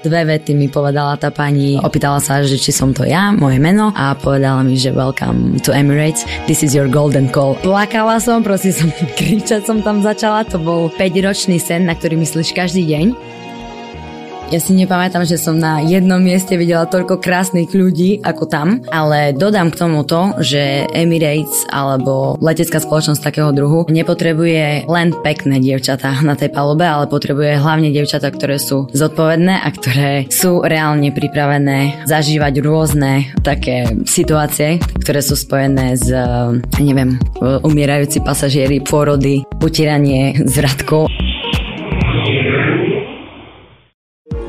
Dve vety mi povedala tá pani, opýtala sa, že či som to ja, moje meno a povedala mi, že welcome to Emirates, this is your golden call. Plakala som, prosím som, kričať som tam začala, to bol 5-ročný sen, na ktorý myslíš každý deň ja si nepamätám, že som na jednom mieste videla toľko krásnych ľudí ako tam, ale dodám k tomu to, že Emirates alebo letecká spoločnosť takého druhu nepotrebuje len pekné dievčatá na tej palube, ale potrebuje hlavne dievčatá, ktoré sú zodpovedné a ktoré sú reálne pripravené zažívať rôzne také situácie, ktoré sú spojené s, neviem, umierajúci pasažieri, porody, utieranie zradkov.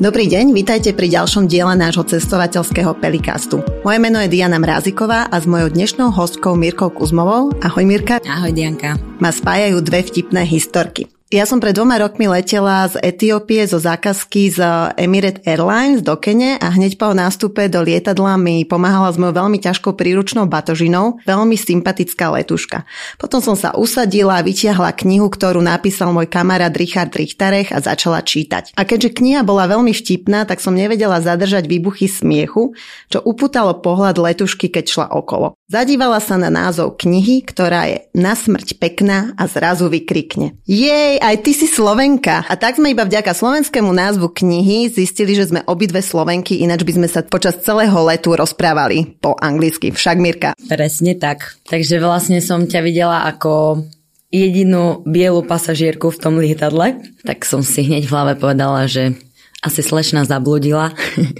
Dobrý deň, vítajte pri ďalšom diele nášho cestovateľského pelikastu. Moje meno je Diana Mráziková a s mojou dnešnou hostkou Mirkou Kuzmovou, ahoj Mirka. Ahoj Dianka. Ma spájajú dve vtipné historky. Ja som pred dvoma rokmi letela z Etiópie zo zákazky z Emirates Airlines do Kene a hneď po nástupe do lietadla mi pomáhala s mojou veľmi ťažkou príručnou batožinou, veľmi sympatická letuška. Potom som sa usadila, vytiahla knihu, ktorú napísal môj kamarát Richard Richtarech a začala čítať. A keďže kniha bola veľmi vtipná, tak som nevedela zadržať výbuchy smiechu, čo upútalo pohľad letušky, keď šla okolo. Zadívala sa na názov knihy, ktorá je na smrť pekná a zrazu vykrikne. Jej, aj ty si Slovenka. A tak sme iba vďaka slovenskému názvu knihy zistili, že sme obidve Slovenky, ináč by sme sa počas celého letu rozprávali po anglicky. Však Mirka. Presne tak. Takže vlastne som ťa videla ako jedinú bielu pasažierku v tom lietadle, tak som si hneď v hlave povedala, že asi slečna zabludila.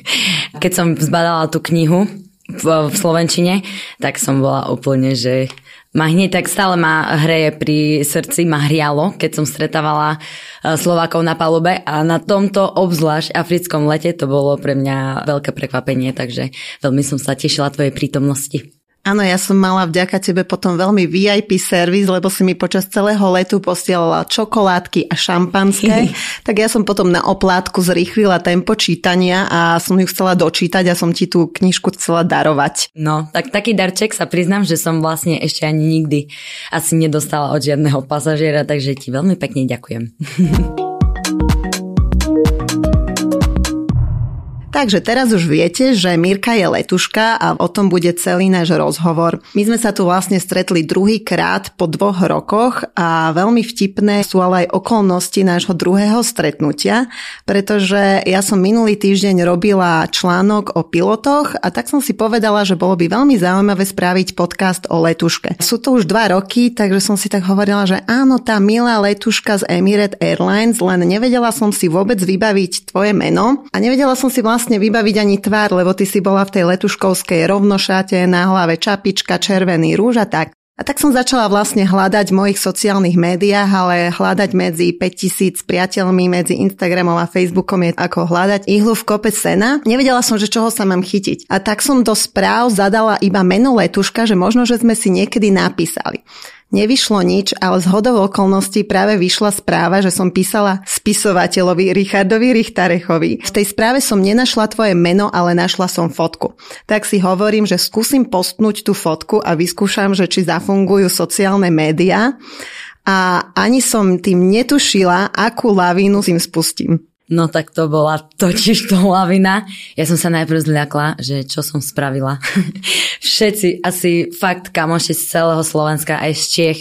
Keď som zbadala tú knihu v, v Slovenčine, tak som bola úplne, že ma hneď tak stále ma hreje pri srdci, ma hrialo, keď som stretávala e, Slovákov na palube a na tomto obzvlášť africkom lete to bolo pre mňa veľké prekvapenie, takže veľmi som sa tešila tvojej prítomnosti. Áno, ja som mala vďaka tebe potom veľmi VIP servis, lebo si mi počas celého letu posielala čokoládky a šampanské. tak ja som potom na oplátku zrýchlila tempo čítania a som ju chcela dočítať a som ti tú knižku chcela darovať. No, tak taký darček sa priznám, že som vlastne ešte ani nikdy asi nedostala od žiadneho pasažiera, takže ti veľmi pekne ďakujem. Takže teraz už viete, že Mirka je letuška a o tom bude celý náš rozhovor. My sme sa tu vlastne stretli druhý krát po dvoch rokoch a veľmi vtipné sú ale aj okolnosti nášho druhého stretnutia, pretože ja som minulý týždeň robila článok o pilotoch a tak som si povedala, že bolo by veľmi zaujímavé spraviť podcast o letuške. Sú to už dva roky, takže som si tak hovorila, že áno, tá milá letuška z Emirates Airlines, len nevedela som si vôbec vybaviť tvoje meno a nevedela som si vlastne vlastne vybaviť ani tvár, lebo ty si bola v tej letuškovskej rovnošate, na hlave čapička, červený rúž a tak. A tak som začala vlastne hľadať v mojich sociálnych médiách, ale hľadať medzi 5000 priateľmi, medzi Instagramom a Facebookom je ako hľadať ihlu v kope sena. Nevedela som, že čoho sa mám chytiť. A tak som do správ zadala iba meno letuška, že možno, že sme si niekedy napísali. Nevyšlo nič, ale z hodov okolností práve vyšla správa, že som písala spisovateľovi Richardovi Richtarechovi. V tej správe som nenašla tvoje meno, ale našla som fotku. Tak si hovorím, že skúsim postnúť tú fotku a vyskúšam, že či zafungujú sociálne médiá. A ani som tým netušila, akú lavínu tým spustím. No tak to bola totiž to lavina. Ja som sa najprv zľakla, že čo som spravila. Všetci, asi fakt kamoši z celého Slovenska aj z Čiech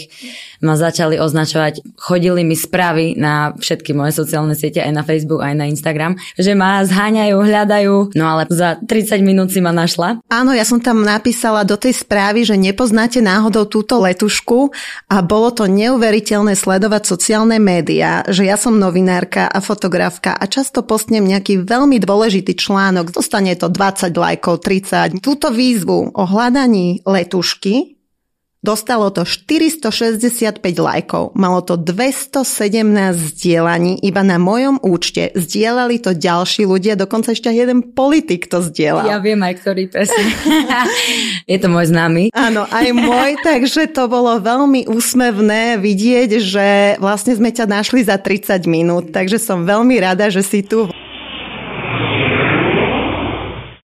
ma začali označovať, chodili mi správy na všetky moje sociálne siete, aj na Facebook, aj na Instagram, že ma zháňajú, hľadajú, no ale za 30 minút si ma našla. Áno, ja som tam napísala do tej správy, že nepoznáte náhodou túto letušku a bolo to neuveriteľné sledovať sociálne médiá, že ja som novinárka a fotografka a často postnem nejaký veľmi dôležitý článok, dostane to 20 lajkov, 30. Túto výzvu o hľadaní letušky Dostalo to 465 lajkov, malo to 217 zdieľaní iba na mojom účte. Zdieľali to ďalší ľudia, dokonca ešte jeden politik to zdieľal. Ja viem aj ktorý presne. Je to môj známy. Áno, aj môj, takže to bolo veľmi úsmevné vidieť, že vlastne sme ťa našli za 30 minút, takže som veľmi rada, že si tu.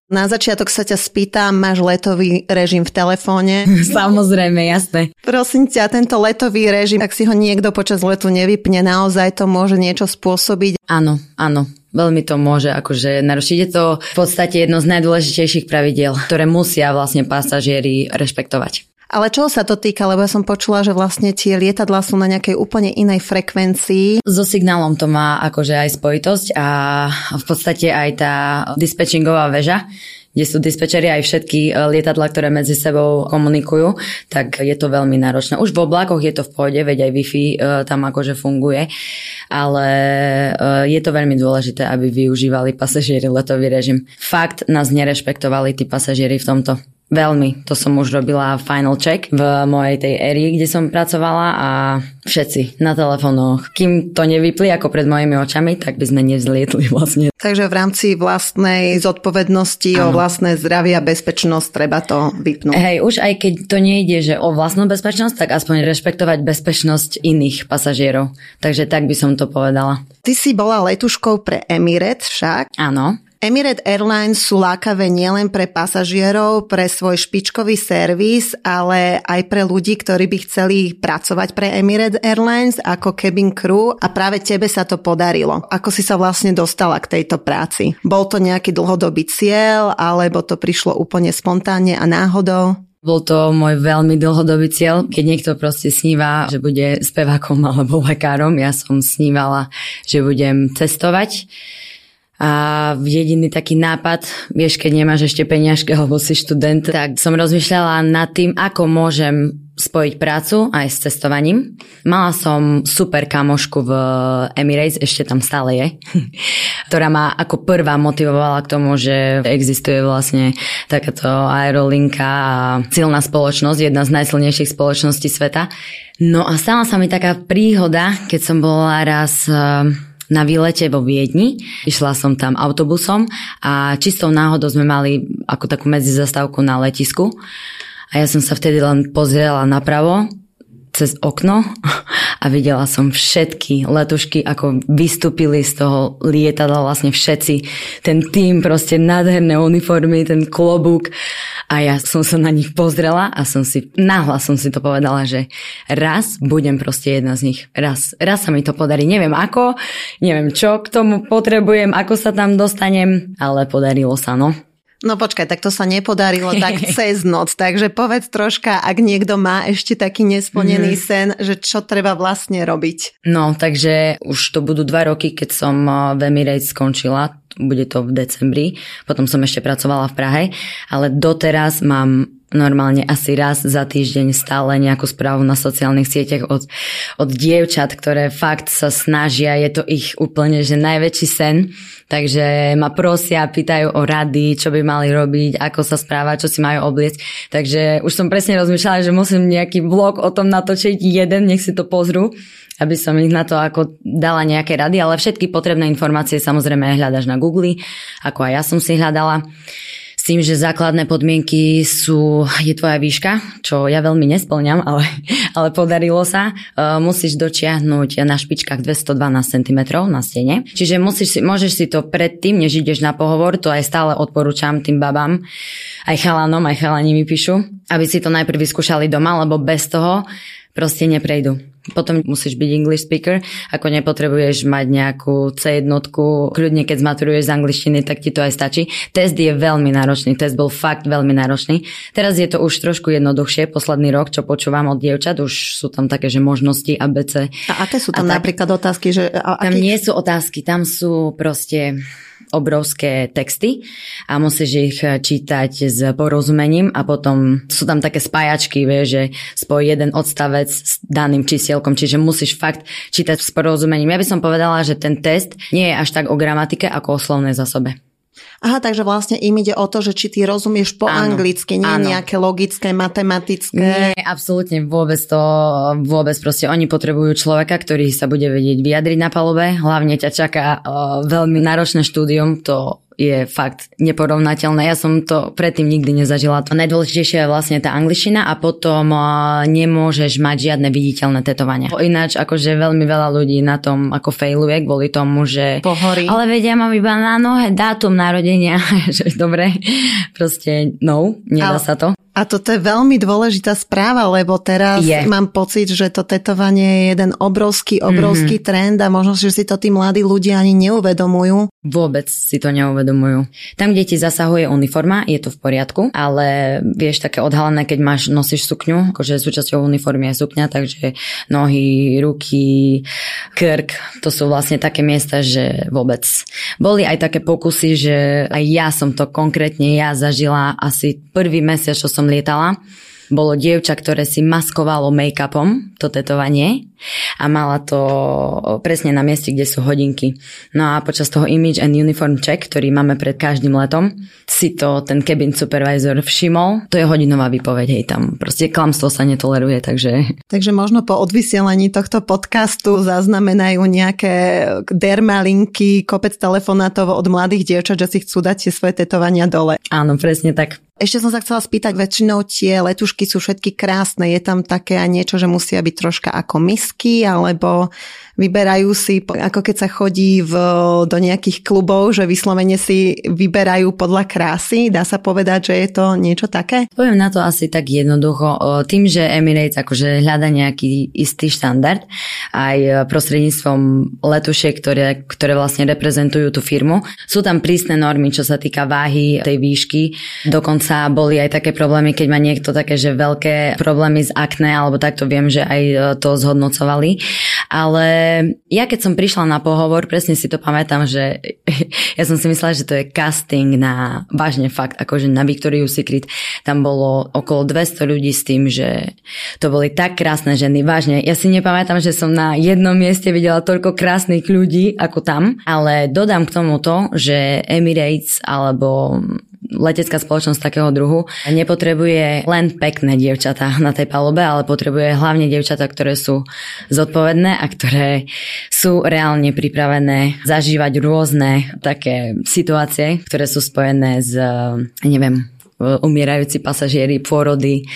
Na začiatok sa ťa spýtam, máš letový režim v telefóne? Samozrejme, jasné. Prosím ťa, tento letový režim, ak si ho niekto počas letu nevypne, naozaj to môže niečo spôsobiť? Áno, áno. veľmi to môže akože narušiť. Je to v podstate jedno z najdôležitejších pravidiel, ktoré musia vlastne pasažieri rešpektovať. Ale čo sa to týka, lebo ja som počula, že vlastne tie lietadla sú na nejakej úplne inej frekvencii. So signálom to má akože aj spojitosť a v podstate aj tá dispečingová väža, kde sú dispečeri aj všetky e, lietadla, ktoré medzi sebou komunikujú, tak je to veľmi náročné. Už v oblakoch je to v pohode, veď aj Wi-Fi e, tam akože funguje, ale e, je to veľmi dôležité, aby využívali pasažieri letový režim. Fakt nás nerešpektovali tí pasažieri v tomto. Veľmi. To som už robila final check v mojej tej érii, kde som pracovala a všetci na telefónoch. Kým to nevypli ako pred mojimi očami, tak by sme nevzlietli vlastne. Takže v rámci vlastnej zodpovednosti ano. o vlastné zdravie a bezpečnosť treba to vypnúť. Hej, už aj keď to nejde, že o vlastnú bezpečnosť, tak aspoň rešpektovať bezpečnosť iných pasažierov. Takže tak by som to povedala. Ty si bola letuškou pre Emirates však. Áno. Emirates Airlines sú lákavé nielen pre pasažierov, pre svoj špičkový servis, ale aj pre ľudí, ktorí by chceli pracovať pre Emirates Airlines ako cabin crew a práve tebe sa to podarilo. Ako si sa vlastne dostala k tejto práci? Bol to nejaký dlhodobý cieľ, alebo to prišlo úplne spontánne a náhodou? Bol to môj veľmi dlhodobý cieľ. Keď niekto proste sníva, že bude spevákom alebo lekárom, ja som snívala, že budem cestovať a jediný taký nápad, vieš, keď nemáš ešte peňažky alebo si študent, tak som rozmýšľala nad tým, ako môžem spojiť prácu aj s cestovaním. Mala som super kamošku v Emirates, ešte tam stále je, ktorá ma ako prvá motivovala k tomu, že existuje vlastne takáto aerolinka a silná spoločnosť, jedna z najsilnejších spoločností sveta. No a stala sa mi taká príhoda, keď som bola raz na výlete vo Viedni. Išla som tam autobusom a čistou náhodou sme mali ako takú medzizastávku na letisku. A ja som sa vtedy len pozrela napravo cez okno a videla som všetky letušky, ako vystúpili z toho lietadla vlastne všetci. Ten tým, proste nádherné uniformy, ten klobúk. A ja som sa na nich pozrela a som si, náhla som si to povedala, že raz budem proste jedna z nich. Raz. Raz sa mi to podarí. Neviem ako, neviem čo k tomu potrebujem, ako sa tam dostanem, ale podarilo sa, no. No počkaj, tak to sa nepodarilo tak cez noc, takže povedz troška, ak niekto má ešte taký nesplnený mm. sen, že čo treba vlastne robiť. No, takže už to budú dva roky, keď som eh, v Emirates skončila, bude to v decembri, potom som ešte pracovala v Prahe, ale doteraz mám normálne asi raz za týždeň stále nejakú správu na sociálnych sieťach od, od dievčat, ktoré fakt sa snažia, je to ich úplne, že najväčší sen, takže ma prosia, pýtajú o rady, čo by mali robiť, ako sa správať, čo si majú obliecť, takže už som presne rozmýšľala, že musím nejaký vlog o tom natočiť jeden, nech si to pozrú, aby som ich na to ako dala nejaké rady, ale všetky potrebné informácie samozrejme hľadaš na Google, ako aj ja som si hľadala tým, že základné podmienky sú, je tvoja výška, čo ja veľmi nesplňam, ale, ale podarilo sa. Uh, musíš dočiahnuť na špičkách 212 cm na stene. Čiže musíš si, môžeš si to predtým, než ideš na pohovor, to aj stále odporúčam tým babám, aj chalanom, aj chalani mi píšu, aby si to najprv vyskúšali doma, lebo bez toho proste neprejdú. Potom musíš byť English speaker, ako nepotrebuješ mať nejakú C1, kľudne keď zmaturuješ z angličtiny, tak ti to aj stačí. Test je veľmi náročný, test bol fakt veľmi náročný. Teraz je to už trošku jednoduchšie, posledný rok, čo počúvam od dievčat, už sú tam také, že možnosti ABC. A aké sú tam a napríklad otázky? Že, a, tam aký... nie sú otázky, tam sú proste obrovské texty a musíš ich eh, čítať s porozumením a potom sú tam také spájačky, vieš, že spoj jeden odstavec s daným čísielkom, čiže musíš fakt čítať s porozumením. Ja by som povedala, že ten test nie je až tak o gramatike ako o slovnej zásobe. Aha, takže vlastne im ide o to, že či ty rozumieš po áno, anglicky, nie áno. nejaké logické, matematické. Nie, absolútne vôbec to, vôbec proste oni potrebujú človeka, ktorý sa bude vedieť vyjadriť na palube. Hlavne ťa čaká uh, veľmi náročné štúdium, to je fakt neporovnateľné. Ja som to predtým nikdy nezažila. To najdôležitejšie je vlastne tá angličtina a potom nemôžeš mať žiadne viditeľné tetovania. Ináč akože veľmi veľa ľudí na tom ako failuje kvôli tomu, že Pohorí. ale vedia, mám iba na nohe dátum narodenia. že dobre, proste no, nedá ale, sa to. A toto je veľmi dôležitá správa, lebo teraz je. mám pocit, že to tetovanie je jeden obrovský, obrovský mm-hmm. trend a možno, že si to tí mladí ľudia ani neuvedomujú. Vôbec si to neuvedomujú. Tam, kde ti zasahuje uniforma, je to v poriadku, ale vieš, také odhalené, keď máš, nosíš sukňu, akože súčasťou uniformy je sukňa, takže nohy, ruky, krk, to sú vlastne také miesta, že vôbec. Boli aj také pokusy, že aj ja som to konkrétne ja zažila asi prvý mesiac, čo som lietala bolo dievča, ktoré si maskovalo make-upom to tetovanie a mala to presne na mieste, kde sú hodinky. No a počas toho image and uniform check, ktorý máme pred každým letom, si to ten cabin supervisor všimol. To je hodinová výpoveď, hej, tam proste klamstvo sa netoleruje, takže... Takže možno po odvysielaní tohto podcastu zaznamenajú nejaké dermalinky, kopec telefonátov od mladých dievčat, že si chcú dať tie svoje tetovania dole. Áno, presne tak. Ešte som sa chcela spýtať, väčšinou tie letušky sú všetky krásne. Je tam také aj niečo, že musia byť troška ako misky, alebo vyberajú si, ako keď sa chodí v, do nejakých klubov, že vyslovene si vyberajú podľa krásy. Dá sa povedať, že je to niečo také? Poviem na to asi tak jednoducho. Tým, že Emirates akože hľada nejaký istý štandard, aj prostredníctvom letušiek, ktoré, ktoré vlastne reprezentujú tú firmu, sú tam prísne normy, čo sa týka váhy tej výšky. Dokonca boli aj také problémy, keď má niekto také, že veľké problémy z akné, alebo takto viem, že aj to zhodnocovali. Ale ja keď som prišla na pohovor, presne si to pamätám, že ja som si myslela, že to je casting na, vážne fakt, akože na Victoria's Secret. Tam bolo okolo 200 ľudí s tým, že to boli tak krásne ženy. Vážne, ja si nepamätám, že som na jednom mieste videla toľko krásnych ľudí ako tam, ale dodám k tomu to, že Emirates alebo letecká spoločnosť takého druhu nepotrebuje len pekné dievčatá na tej palube, ale potrebuje hlavne dievčatá, ktoré sú zodpovedné a ktoré sú reálne pripravené zažívať rôzne také situácie, ktoré sú spojené s, neviem, umierajúci pasažieri, pôrody,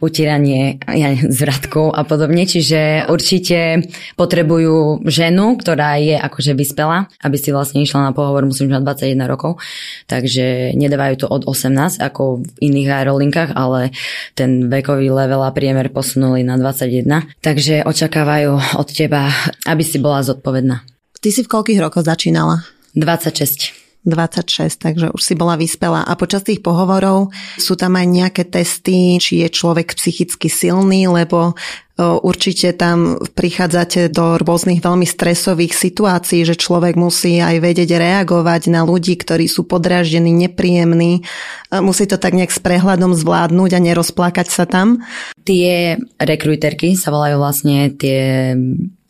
utieranie ja, zvratkov a podobne. Čiže určite potrebujú ženu, ktorá je akože vyspela, aby si vlastne išla na pohovor, musím mať 21 rokov. Takže nedávajú to od 18 ako v iných aerolinkách, ale ten vekový level a priemer posunuli na 21. Takže očakávajú od teba, aby si bola zodpovedná. Ty si v koľkých rokoch začínala? 26. 26, takže už si bola vyspelá. A počas tých pohovorov sú tam aj nejaké testy, či je človek psychicky silný, lebo Určite tam prichádzate do rôznych veľmi stresových situácií, že človek musí aj vedieť reagovať na ľudí, ktorí sú podráždení, nepríjemní. Musí to tak nejak s prehľadom zvládnuť a nerozplakať sa tam. Tie rekruterky sa volajú vlastne tie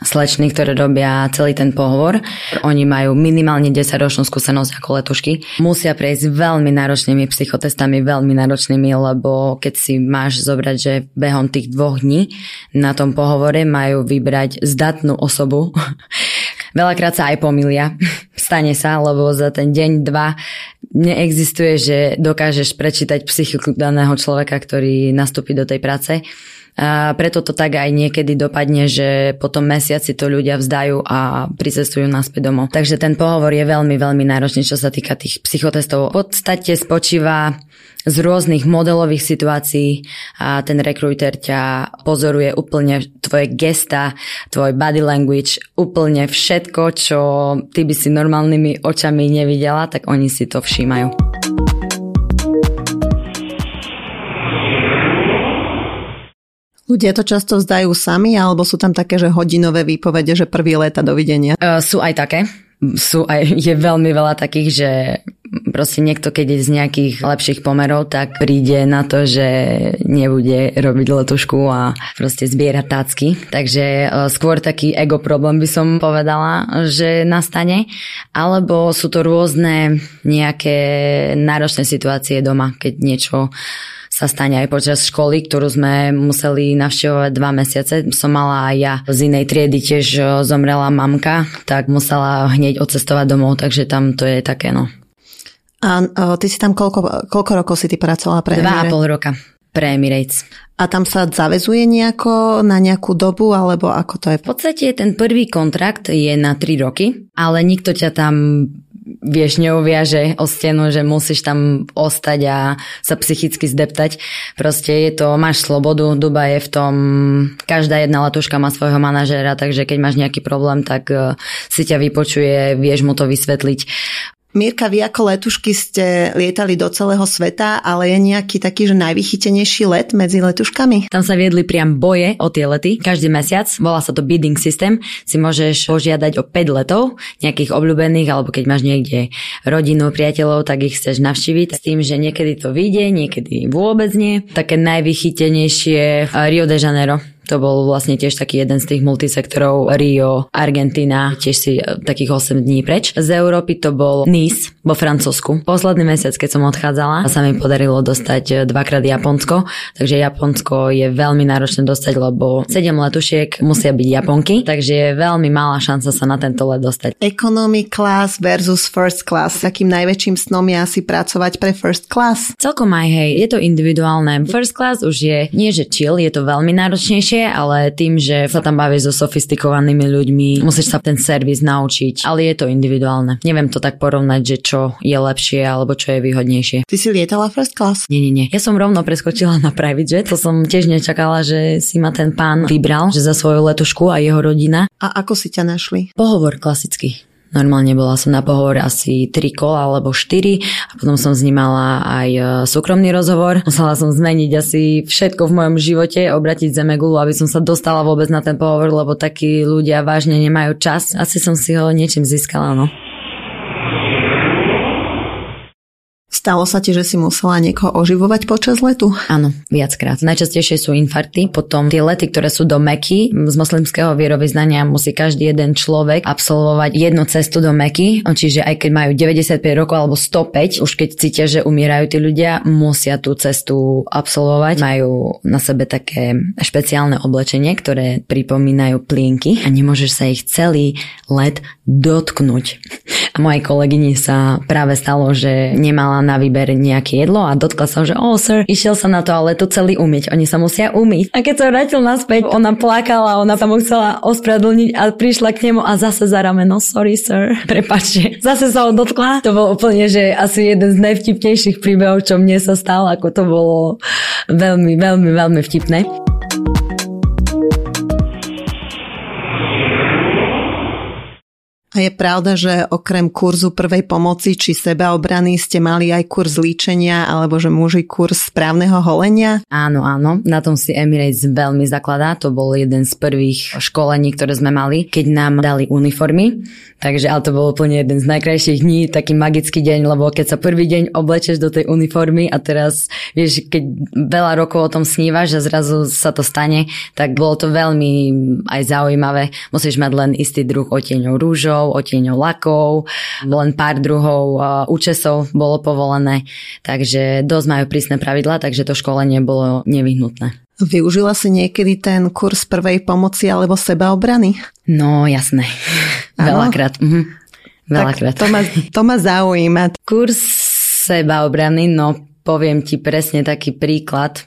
slečny, ktoré robia celý ten pohovor. Oni majú minimálne 10-ročnú skúsenosť ako letušky. Musia prejsť veľmi náročnými psychotestami, veľmi náročnými, lebo keď si máš zobrať, že behom tých dvoch dní na tom pohovore majú vybrať zdatnú osobu. Veľakrát sa aj pomilia. Stane sa, lebo za ten deň, dva neexistuje, že dokážeš prečítať psychiku daného človeka, ktorý nastúpi do tej práce. A preto to tak aj niekedy dopadne, že potom mesiaci to ľudia vzdajú a pricestujú naspäť domov. Takže ten pohovor je veľmi, veľmi náročný, čo sa týka tých psychotestov. V podstate spočíva z rôznych modelových situácií a ten rekruter ťa pozoruje úplne tvoje gesta, tvoj body language, úplne všetko, čo ty by si normálnymi očami nevidela, tak oni si to všímajú. Ľudia to často vzdajú sami, alebo sú tam také, že hodinové výpovede, že prvý leta dovidenia? Uh, sú aj také. Sú aj, je veľmi veľa takých, že proste niekto, keď je z nejakých lepších pomerov, tak príde na to, že nebude robiť letušku a proste zbierať tácky. Takže uh, skôr taký ego problém by som povedala, že nastane. Alebo sú to rôzne nejaké náročné situácie doma, keď niečo sa stane aj počas školy, ktorú sme museli navštevovať dva mesiace. Som mala aj ja z inej triedy tiež e, zomrela mamka, tak musela hneď odcestovať domov, takže tam to je také no. A o, ty si tam koľko, koľko rokov si ty pracovala pre Dva a pol roka pre Emirates. A tam sa zavezuje nejako na nejakú dobu, alebo ako to je? V podstate ten prvý kontrakt je na 3 roky, ale nikto ťa tam vieš, neuviaže o stenu, že musíš tam ostať a sa psychicky zdeptať. Proste je to, máš slobodu, Duba je v tom, každá jedna letuška má svojho manažéra, takže keď máš nejaký problém, tak e, si ťa vypočuje, vieš mu to vysvetliť. Mirka, vy ako letušky ste lietali do celého sveta, ale je nejaký taký, že najvychytenejší let medzi letuškami? Tam sa viedli priam boje o tie lety. Každý mesiac, volá sa to bidding system, si môžeš požiadať o 5 letov, nejakých obľúbených, alebo keď máš niekde rodinu, priateľov, tak ich chceš navštíviť. S tým, že niekedy to vyjde, niekedy vôbec nie. Také najvychytenejšie Rio de Janeiro to bol vlastne tiež taký jeden z tých multisektorov Rio, Argentina, tiež si e, takých 8 dní preč. Z Európy to bol Nice vo Francúzsku. Posledný mesiac, keď som odchádzala, sa mi podarilo dostať e, dvakrát Japonsko, takže Japonsko je veľmi náročné dostať, lebo 7 letušiek musia byť Japonky, takže je veľmi malá šanca sa na tento let dostať. Economy class versus first class. Takým najväčším snom je asi pracovať pre first class. Celkom aj hej, je to individuálne. First class už je nie že chill, je to veľmi náročnejšie, lepšie, ale tým, že sa tam bavíš so sofistikovanými ľuďmi, musíš sa ten servis naučiť, ale je to individuálne. Neviem to tak porovnať, že čo je lepšie alebo čo je výhodnejšie. Ty si lietala first class? Nie, nie, nie. Ja som rovno preskočila na private jet, to som tiež nečakala, že si ma ten pán vybral, že za svoju letušku a jeho rodina. A ako si ťa našli? Pohovor klasický. Normálne bola som na pohovor asi 3 kola alebo 4 a potom som znímala aj e, súkromný rozhovor. Musela som zmeniť asi všetko v mojom živote, obratiť zemegulu, aby som sa dostala vôbec na ten pohovor, lebo takí ľudia vážne nemajú čas. Asi som si ho niečím získala, no. Stalo sa ti, že si musela niekoho oživovať počas letu? Áno, viackrát. Najčastejšie sú infarkty, potom tie lety, ktoré sú do Meky, z moslimského vierovýznania musí každý jeden človek absolvovať jednu cestu do Meky, čiže aj keď majú 95 rokov alebo 105, už keď cítia, že umierajú tí ľudia, musia tú cestu absolvovať. Majú na sebe také špeciálne oblečenie, ktoré pripomínajú plienky a nemôžeš sa ich celý let dotknúť. A mojej kolegyni sa práve stalo, že nemala na výber nejaké jedlo a dotkla som, že oh sir, išiel sa na to, ale to celý umyť. Oni sa musia umyť. A keď sa vrátil naspäť, ona plakala, ona sa mu chcela ospravedlniť a prišla k nemu a zase za rameno, sorry sir, prepačte. Zase sa ho dotkla. To bol úplne, že asi jeden z najvtipnejších príbehov, čo mne sa stalo, ako to bolo veľmi, veľmi, veľmi vtipné. A je pravda, že okrem kurzu prvej pomoci či sebaobrany ste mali aj kurz líčenia alebo že muži kurz správneho holenia? Áno, áno. Na tom si Emirates veľmi zakladá. To bol jeden z prvých školení, ktoré sme mali, keď nám dali uniformy. Takže ale to bol úplne jeden z najkrajších dní, taký magický deň, lebo keď sa prvý deň oblečeš do tej uniformy a teraz, vieš, keď veľa rokov o tom snívaš a zrazu sa to stane, tak bolo to veľmi aj zaujímavé. Musíš mať len istý druh oteňov rúžov, farbou, otieňou lakov, len pár druhov účesov bolo povolené, takže dosť majú prísne pravidla, takže to školenie bolo nevyhnutné. Využila si niekedy ten kurz prvej pomoci alebo sebaobrany? No jasné, veľakrát. Mhm. Veľakrát. Tak to ma, to ma zaujíma. Kurs sebaobrany, no poviem ti presne taký príklad.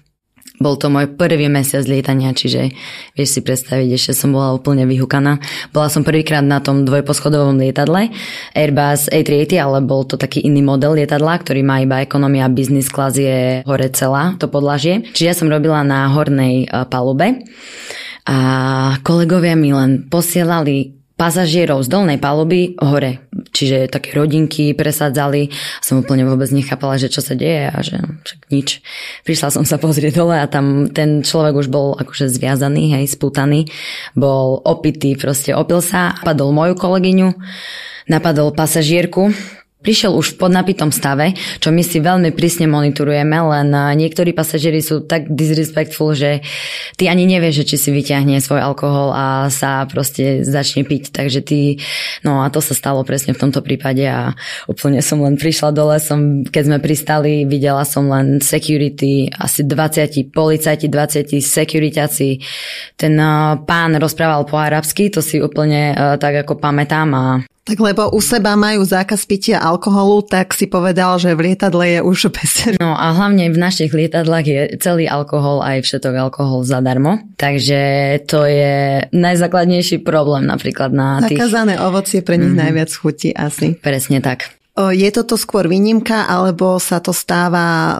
Bol to môj prvý mesiac lietania, čiže vieš si predstaviť, ešte som bola úplne vyhukaná. Bola som prvýkrát na tom dvojposchodovom lietadle Airbus A380, ale bol to taký iný model lietadla, ktorý má iba ekonomia business class je hore celá, to podlažie. Čiže ja som robila na hornej e, palube a kolegovia mi len posielali pasažierov z dolnej paluby hore. Čiže také rodinky presadzali. Som úplne vôbec nechápala, že čo sa deje a že však nič. Prišla som sa pozrieť dole a tam ten človek už bol akože zviazaný, hej, spútaný. Bol opitý, proste opil sa, padol moju kolegyňu, napadol pasažierku, prišiel už v podnapitom stave, čo my si veľmi prísne monitorujeme, len niektorí pasažieri sú tak disrespectful, že ty ani nevieš, či si vyťahne svoj alkohol a sa proste začne piť. Takže ty, no a to sa stalo presne v tomto prípade a úplne som len prišla dole, som, keď sme pristali, videla som len security, asi 20 policajti, 20 securitáci. Ten pán rozprával po arabsky, to si úplne tak ako pamätám a tak lebo u seba majú zákaz pitia alkoholu, tak si povedal, že v lietadle je už bez... No a hlavne v našich lietadlách je celý alkohol aj všetok alkohol zadarmo. Takže to je najzákladnejší problém napríklad na tých... Zakázané ovocie pre nich mm-hmm. najviac chutí asi. Presne tak. Je toto skôr výnimka, alebo sa to stáva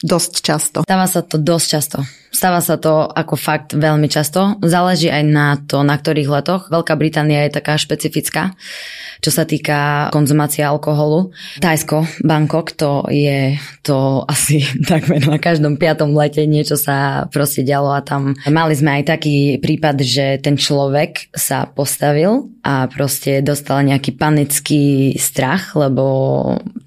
dosť často? Stáva sa to dosť často. Stáva sa to ako fakt veľmi často. Záleží aj na to, na ktorých letoch. Veľká Británia je taká špecifická čo sa týka konzumácie alkoholu. Tajsko, Bangkok, to je to asi takmer na každom piatom lete niečo sa proste dialo a tam mali sme aj taký prípad, že ten človek sa postavil a proste dostal nejaký panický strach, lebo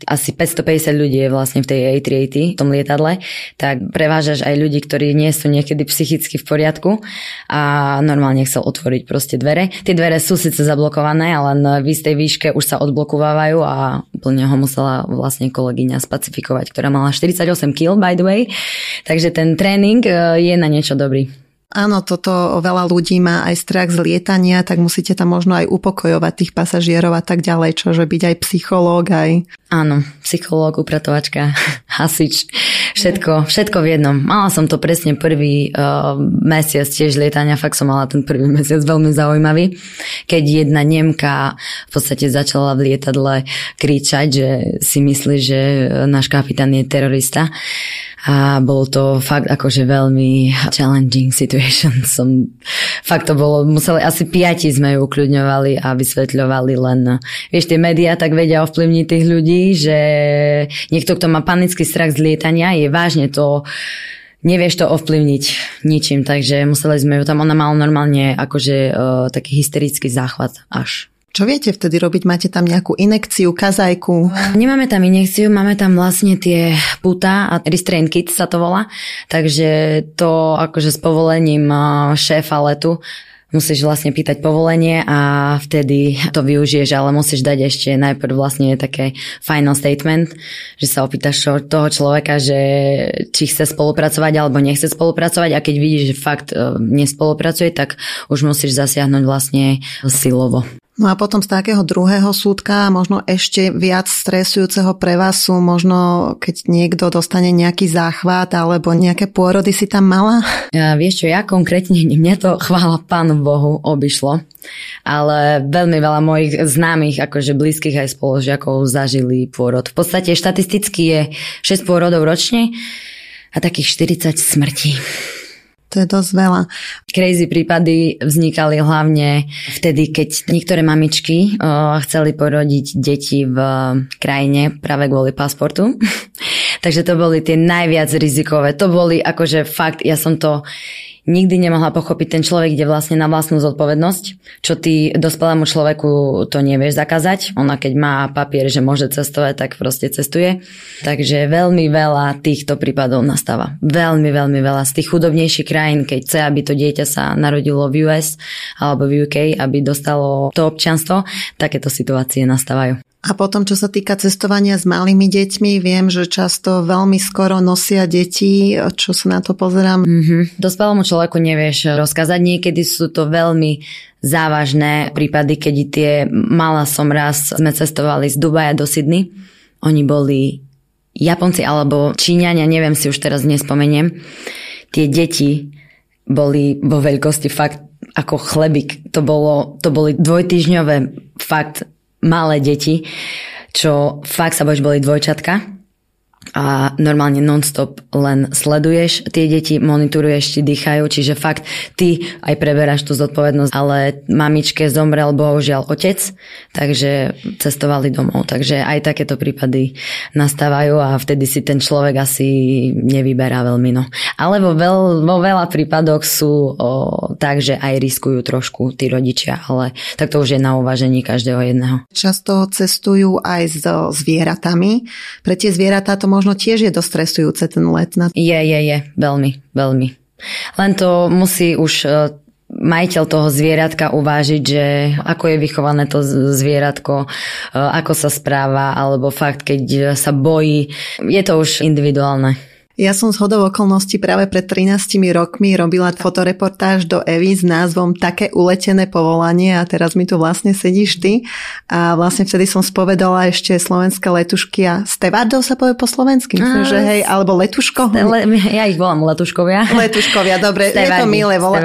asi 550 ľudí je vlastne v tej A380, v tom lietadle, tak prevážaš aj ľudí, ktorí nie sú niekedy psychicky v poriadku a normálne chcel otvoriť proste dvere. Tie dvere sú síce zablokované, ale v istej výške už sa odblokovávajú a úplne ho musela vlastne kolegyňa spacifikovať, ktorá mala 48 kg by the way. Takže ten tréning e, je na niečo dobrý. Áno, toto veľa ľudí má aj strach z lietania, tak musíte tam možno aj upokojovať tých pasažierov a tak ďalej, čože byť aj psychológ, aj... Áno, psychológ, upratovačka, hasič, všetko, všetko v jednom. Mala som to presne prvý uh, mesiac tiež lietania, fakt som mala ten prvý mesiac veľmi zaujímavý, keď jedna Nemka v podstate začala v lietadle kričať, že si myslí, že náš kapitán je terorista a bolo to fakt akože veľmi challenging situation. Som, fakt to bolo, museli, asi piati sme ju ukľudňovali a vysvetľovali len, vieš, tie médiá tak vedia ovplyvniť tých ľudí, že niekto, kto má panický strach z lietania, je vážne to nevieš to ovplyvniť ničím, takže museli sme ju tam, ona mala normálne akože uh, taký hysterický záchvat až. Čo viete vtedy robiť? Máte tam nejakú inekciu, kazajku? Nemáme tam inekciu, máme tam vlastne tie puta a restrain kit sa to volá. Takže to akože s povolením šéfa letu musíš vlastne pýtať povolenie a vtedy to využiješ, ale musíš dať ešte najprv vlastne také final statement, že sa opýtaš toho človeka, že či chce spolupracovať alebo nechce spolupracovať a keď vidíš, že fakt e, nespolupracuje, tak už musíš zasiahnuť vlastne silovo. No a potom z takého druhého súdka, možno ešte viac stresujúceho pre vás sú možno, keď niekto dostane nejaký záchvat alebo nejaké pôrody si tam mala? Ja, vieš čo, ja konkrétne, mňa to chvála Pánu Bohu obišlo, ale veľmi veľa mojich známych, akože blízkych aj spoložiakov zažili pôrod. V podstate štatisticky je 6 pôrodov ročne a takých 40 smrti. To je dosť veľa. Crazy prípady vznikali hlavne vtedy, keď niektoré mamičky uh, chceli porodiť deti v krajine práve kvôli pasportu. Takže to boli tie najviac rizikové. To boli akože fakt, ja som to nikdy nemohla pochopiť ten človek, ide vlastne na vlastnú zodpovednosť, čo ty dospelému človeku to nevieš zakázať. Ona keď má papier, že môže cestovať, tak proste cestuje. Takže veľmi veľa týchto prípadov nastáva. Veľmi, veľmi veľa. Z tých chudobnejších krajín, keď chce, aby to dieťa sa narodilo v US alebo v UK, aby dostalo to občanstvo, takéto situácie nastávajú. A potom, čo sa týka cestovania s malými deťmi, viem, že často veľmi skoro nosia deti, čo sa na to pozerám. Mm-hmm. Dospelému človeku nevieš rozkázať. Niekedy sú to veľmi závažné prípady, keď tie mala som raz, sme cestovali z Dubaja do Sydney. Oni boli Japonci alebo Číňania, neviem si už teraz nespomeniem. Tie deti boli vo veľkosti fakt ako chlebík. To, bolo, to boli dvojtyžňové fakt malé deti, čo fakt sa bojíš, boli dvojčatka a normálne non-stop len sleduješ tie deti, monitoruješ, ti dýchajú, čiže fakt ty aj preberáš tú zodpovednosť, ale mamičke zomrel bohužiaľ otec, takže cestovali domov, takže aj takéto prípady nastávajú a vtedy si ten človek asi nevyberá veľmi. No. Ale vo, veľ, vo veľa prípadoch sú o, tak, že aj riskujú trošku tí rodičia, ale tak to už je na uvažení každého jedného. Často cestujú aj s zvieratami. Pre tie zvieratá to možno tiež je dosť stresujúce ten let. Na... Je, je, je. Veľmi, veľmi. Len to musí už e, majiteľ toho zvieratka uvážiť, že ako je vychované to zvieratko, e, ako sa správa, alebo fakt, keď sa bojí. Je to už individuálne. Ja som z hodou okolností práve pred 13 rokmi robila fotoreportáž do Evy s názvom Také uletené povolanie a teraz mi tu vlastne sedíš ty a vlastne vtedy som spovedala ešte slovenské letušky a Stevardov sa povie po slovensky, myslím, že hej, alebo letuško. Le, ja ich volám letuškovia. Letuškovia, dobre, Stevardi, je to milé, volá,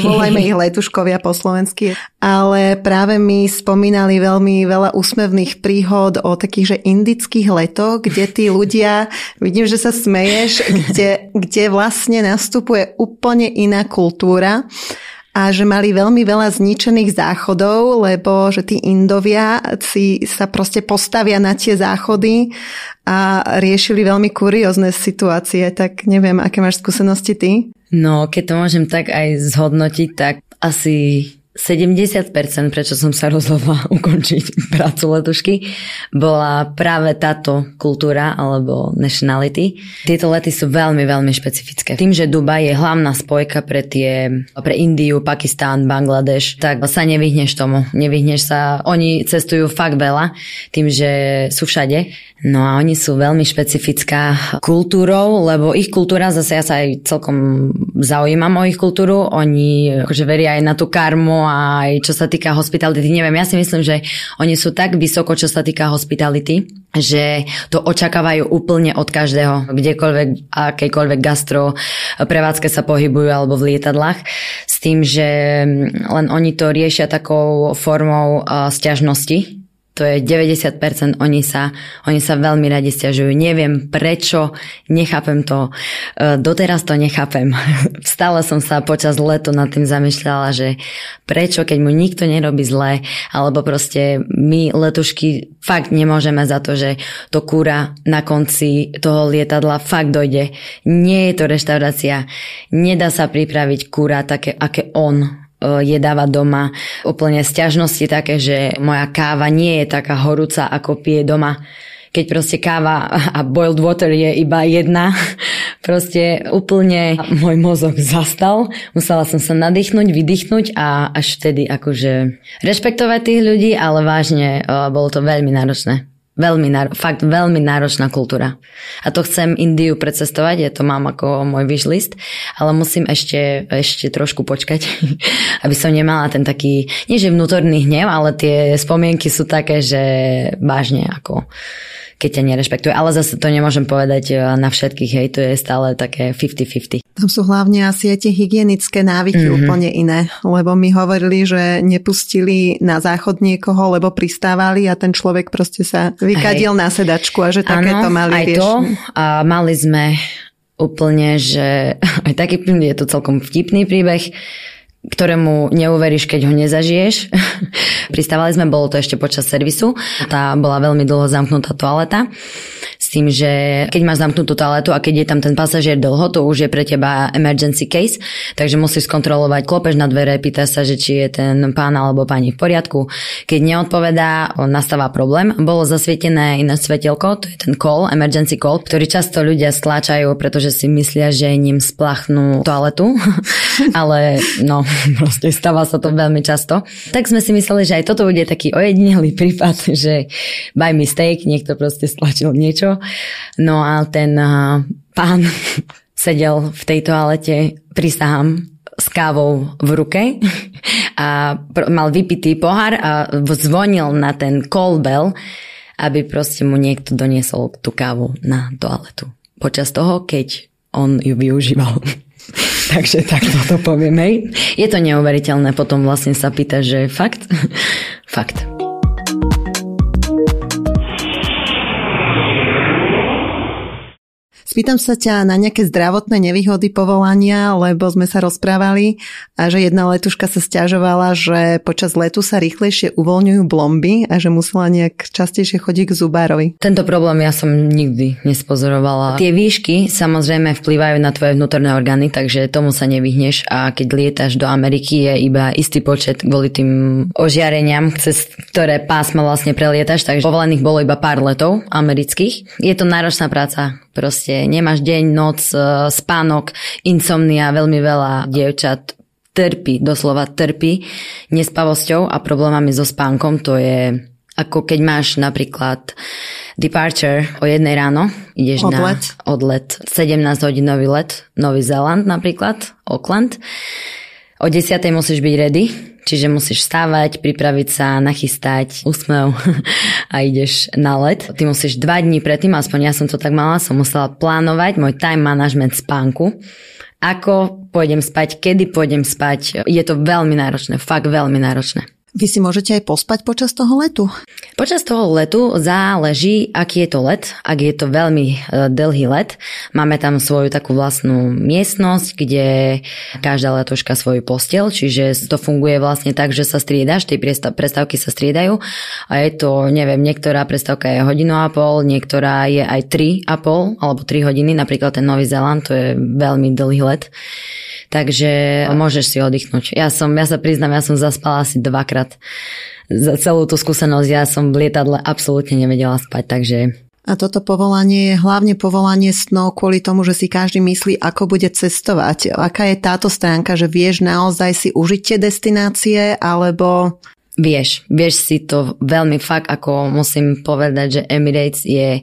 volajme ich letuškovia po slovensky. Ale práve mi spomínali veľmi veľa úsmevných príhod o takých, že indických letoch, kde tí ľudia, vidím, že sa smeje, vieš, kde, kde vlastne nastupuje úplne iná kultúra a že mali veľmi veľa zničených záchodov, lebo že tí Indovia si sa proste postavia na tie záchody a riešili veľmi kuriózne situácie, tak neviem, aké máš skúsenosti ty? No, keď to môžem tak aj zhodnotiť, tak asi 70%, prečo som sa rozhodla ukončiť prácu letušky, bola práve táto kultúra alebo nationality. Tieto lety sú veľmi, veľmi špecifické. Tým, že Dubaj je hlavná spojka pre tie, pre Indiu, Pakistán, Bangladeš, tak sa nevyhneš tomu. Nevyhneš sa, oni cestujú fakt veľa, tým, že sú všade. No a oni sú veľmi špecifická kultúrou, lebo ich kultúra, zase ja sa aj celkom zaujímam o ich kultúru, oni akože veria aj na tú karmu aj čo sa týka hospitality. Neviem, ja si myslím, že oni sú tak vysoko, čo sa týka hospitality, že to očakávajú úplne od každého, kdekoľvek, akejkoľvek gastro prevádzke sa pohybujú alebo v lietadlách, s tým, že len oni to riešia takou formou stiažnosti, to je 90%, oni sa, oni sa veľmi radi stiažujú. Neviem prečo, nechápem to, e, doteraz to nechápem. Stále som sa počas letu nad tým zamýšľala, že prečo, keď mu nikto nerobí zle, alebo proste my letušky fakt nemôžeme za to, že to kúra na konci toho lietadla fakt dojde. Nie je to reštaurácia, nedá sa pripraviť kúra také, aké on jedáva doma. Úplne sťažnosti také, že moja káva nie je taká horúca, ako pije doma. Keď proste káva a boiled water je iba jedna, proste úplne môj mozog zastal. Musela som sa nadýchnuť, vydýchnuť a až vtedy akože rešpektovať tých ľudí, ale vážne e, bolo to veľmi náročné. Veľmi, fakt veľmi náročná kultúra. A to chcem Indiu precestovať, ja to mám ako môj wishlist, ale musím ešte, ešte trošku počkať, aby som nemala ten taký, nie že vnútorný hnev, ale tie spomienky sú také, že vážne ako keď ťa nerešpektuje. Ale zase to nemôžem povedať e, na všetkých, hej, to je stále také 50-50. Tam sú hlavne asi aj tie hygienické návyky mm-hmm. úplne iné, lebo my hovorili, že nepustili na záchod niekoho, lebo pristávali a ten človek proste sa vykadil hej. na sedačku a že takéto mali aj to. A mali sme úplne, že aj taký je to celkom vtipný príbeh, ktorému neuveríš, keď ho nezažiješ. Pristávali sme, bolo to ešte počas servisu. Tá bola veľmi dlho zamknutá toaleta. Tým, že keď máš zamknutú toaletu a keď je tam ten pasažier dlho, to už je pre teba emergency case, takže musíš skontrolovať, klopeš na dvere, pýta sa, že či je ten pán alebo pani v poriadku. Keď neodpovedá, nastáva problém. Bolo zasvietené iné svetelko, to je ten call, emergency call, ktorý často ľudia stláčajú, pretože si myslia, že ním splachnú toaletu. Ale no, proste stáva sa to veľmi často. Tak sme si mysleli, že aj toto bude taký ojedinelý prípad, že by mistake, niekto proste stlačil niečo. No a ten pán sedel v tej toalete, prisahám, s kávou v ruke a mal vypitý pohár a zvonil na ten call bell, aby proste mu niekto doniesol tú kávu na toaletu. Počas toho, keď on ju využíval. Takže takto to povieme. Je to neuveriteľné, potom vlastne sa pýta, že fakt? fakt. Spýtam sa ťa na nejaké zdravotné nevýhody povolania, lebo sme sa rozprávali a že jedna letuška sa stiažovala, že počas letu sa rýchlejšie uvoľňujú blomby a že musela nejak častejšie chodiť k zubárovi. Tento problém ja som nikdy nespozorovala. Tie výšky samozrejme vplyvajú na tvoje vnútorné orgány, takže tomu sa nevyhneš a keď lietaš do Ameriky je iba istý počet kvôli tým ožiareniam, cez ktoré pásma vlastne prelietaš, takže povolených bolo iba pár letov amerických. Je to náročná práca, proste nemáš deň, noc, e, spánok, insomnia, veľmi veľa dievčat trpí, doslova trpí nespavosťou a problémami so spánkom, to je Ako keď máš napríklad departure o jednej ráno, ideš odlet. na odlet, 17 hodinový let, Nový Zéland napríklad, Auckland. O 10. musíš byť ready, čiže musíš stávať, pripraviť sa, nachystať, úsmev a ideš na let. Ty musíš dva dní predtým, aspoň ja som to tak mala, som musela plánovať môj time management spánku ako pôjdem spať, kedy pôjdem spať. Je to veľmi náročné, fakt veľmi náročné. Vy si môžete aj pospať počas toho letu? Počas toho letu záleží, aký je to let. Ak je to veľmi e, dlhý let, máme tam svoju takú vlastnú miestnosť, kde každá letoška svoju postel, čiže to funguje vlastne tak, že sa striedaš, tie prestávky sa striedajú a je to, neviem, niektorá prestávka je hodinu a pol, niektorá je aj tri a pol alebo tri hodiny, napríklad ten Nový Zeland, to je veľmi dlhý let takže môžeš si oddychnúť. Ja som, ja sa priznám, ja som zaspala asi dvakrát za celú tú skúsenosť. Ja som v lietadle absolútne nevedela spať, takže a toto povolanie je hlavne povolanie snov kvôli tomu, že si každý myslí, ako bude cestovať. Aká je táto stránka, že vieš naozaj si užiť tie destinácie, alebo... Vieš, vieš si to veľmi fakt, ako musím povedať, že Emirates je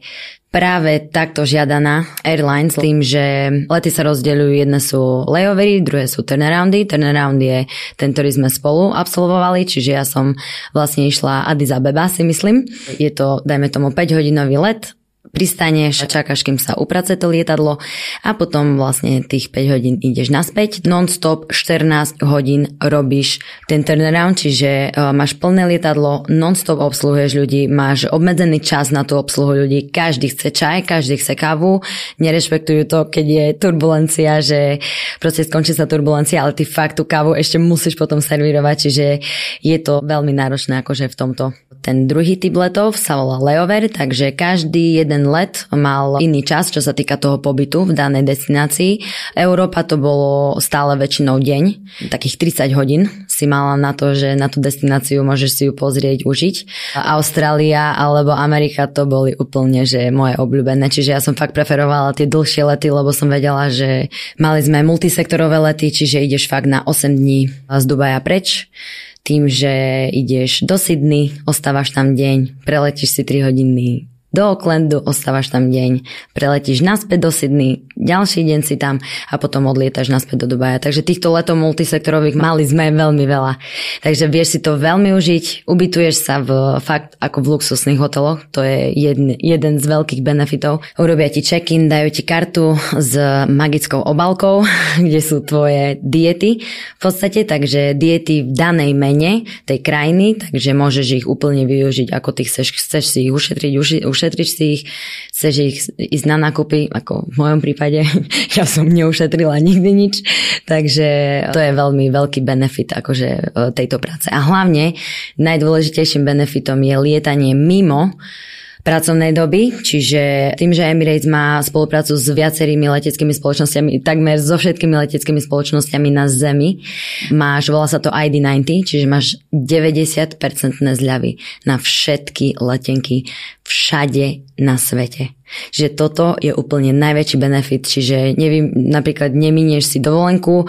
práve takto žiadaná airlines tým, že lety sa rozdeľujú, jedné sú layovery, druhé sú turnaroundy. Turnaround je ten, ktorý sme spolu absolvovali, čiže ja som vlastne išla Addis Abeba si myslím. Je to, dajme tomu, 5 hodinový let, pristaneš, čakáš, kým sa uprace to lietadlo a potom vlastne tých 5 hodín ideš naspäť. Non-stop 14 hodín robíš ten turnaround, čiže uh, máš plné lietadlo, non-stop obsluhuješ ľudí, máš obmedzený čas na tú obsluhu ľudí, každý chce čaj, každý chce kávu, nerešpektujú to, keď je turbulencia, že proste skončí sa turbulencia, ale ty fakt tú kávu ešte musíš potom servírovať, čiže je to veľmi náročné akože v tomto. Ten druhý typ letov sa volá layover, takže každý jeden let mal iný čas, čo sa týka toho pobytu v danej destinácii. Európa to bolo stále väčšinou deň, takých 30 hodín si mala na to, že na tú destináciu môžeš si ju pozrieť, užiť. Austrália alebo Amerika to boli úplne, že moje obľúbené, čiže ja som fakt preferovala tie dlhšie lety, lebo som vedela, že mali sme multisektorové lety, čiže ideš fakt na 8 dní z Dubaja preč tým, že ideš do Sydney, ostávaš tam deň, preletíš si 3 hodiny do Aucklandu, ostávaš tam deň, preletíš naspäť do Sydney, ďalší deň si tam a potom odlietaš naspäť do Dubaja. Takže týchto letov multisektorových mali sme veľmi veľa. Takže vieš si to veľmi užiť, ubytuješ sa v fakt ako v luxusných hoteloch, to je jeden, jeden z veľkých benefitov. Urobia ti check-in, dajú ti kartu s magickou obalkou, kde sú tvoje diety v podstate, takže diety v danej mene tej krajiny, takže môžeš ich úplne využiť, ako ty chceš, chceš si ich ušetriť, uši, ušetriš si ich, chceš ich ísť na nákupy, ako v mojom prípade, ja som neušetrila nikdy nič, takže to je veľmi veľký benefit akože e, tejto práce. A hlavne najdôležitejším benefitom je lietanie mimo pracovnej doby, čiže tým, že Emirates má spoluprácu s viacerými leteckými spoločnosťami, takmer so všetkými leteckými spoločnosťami na Zemi, máš, volá sa to ID90, čiže máš 90% zľavy na všetky letenky všade na svete. Čiže toto je úplne najväčší benefit, čiže nevím, napríklad neminieš si dovolenku,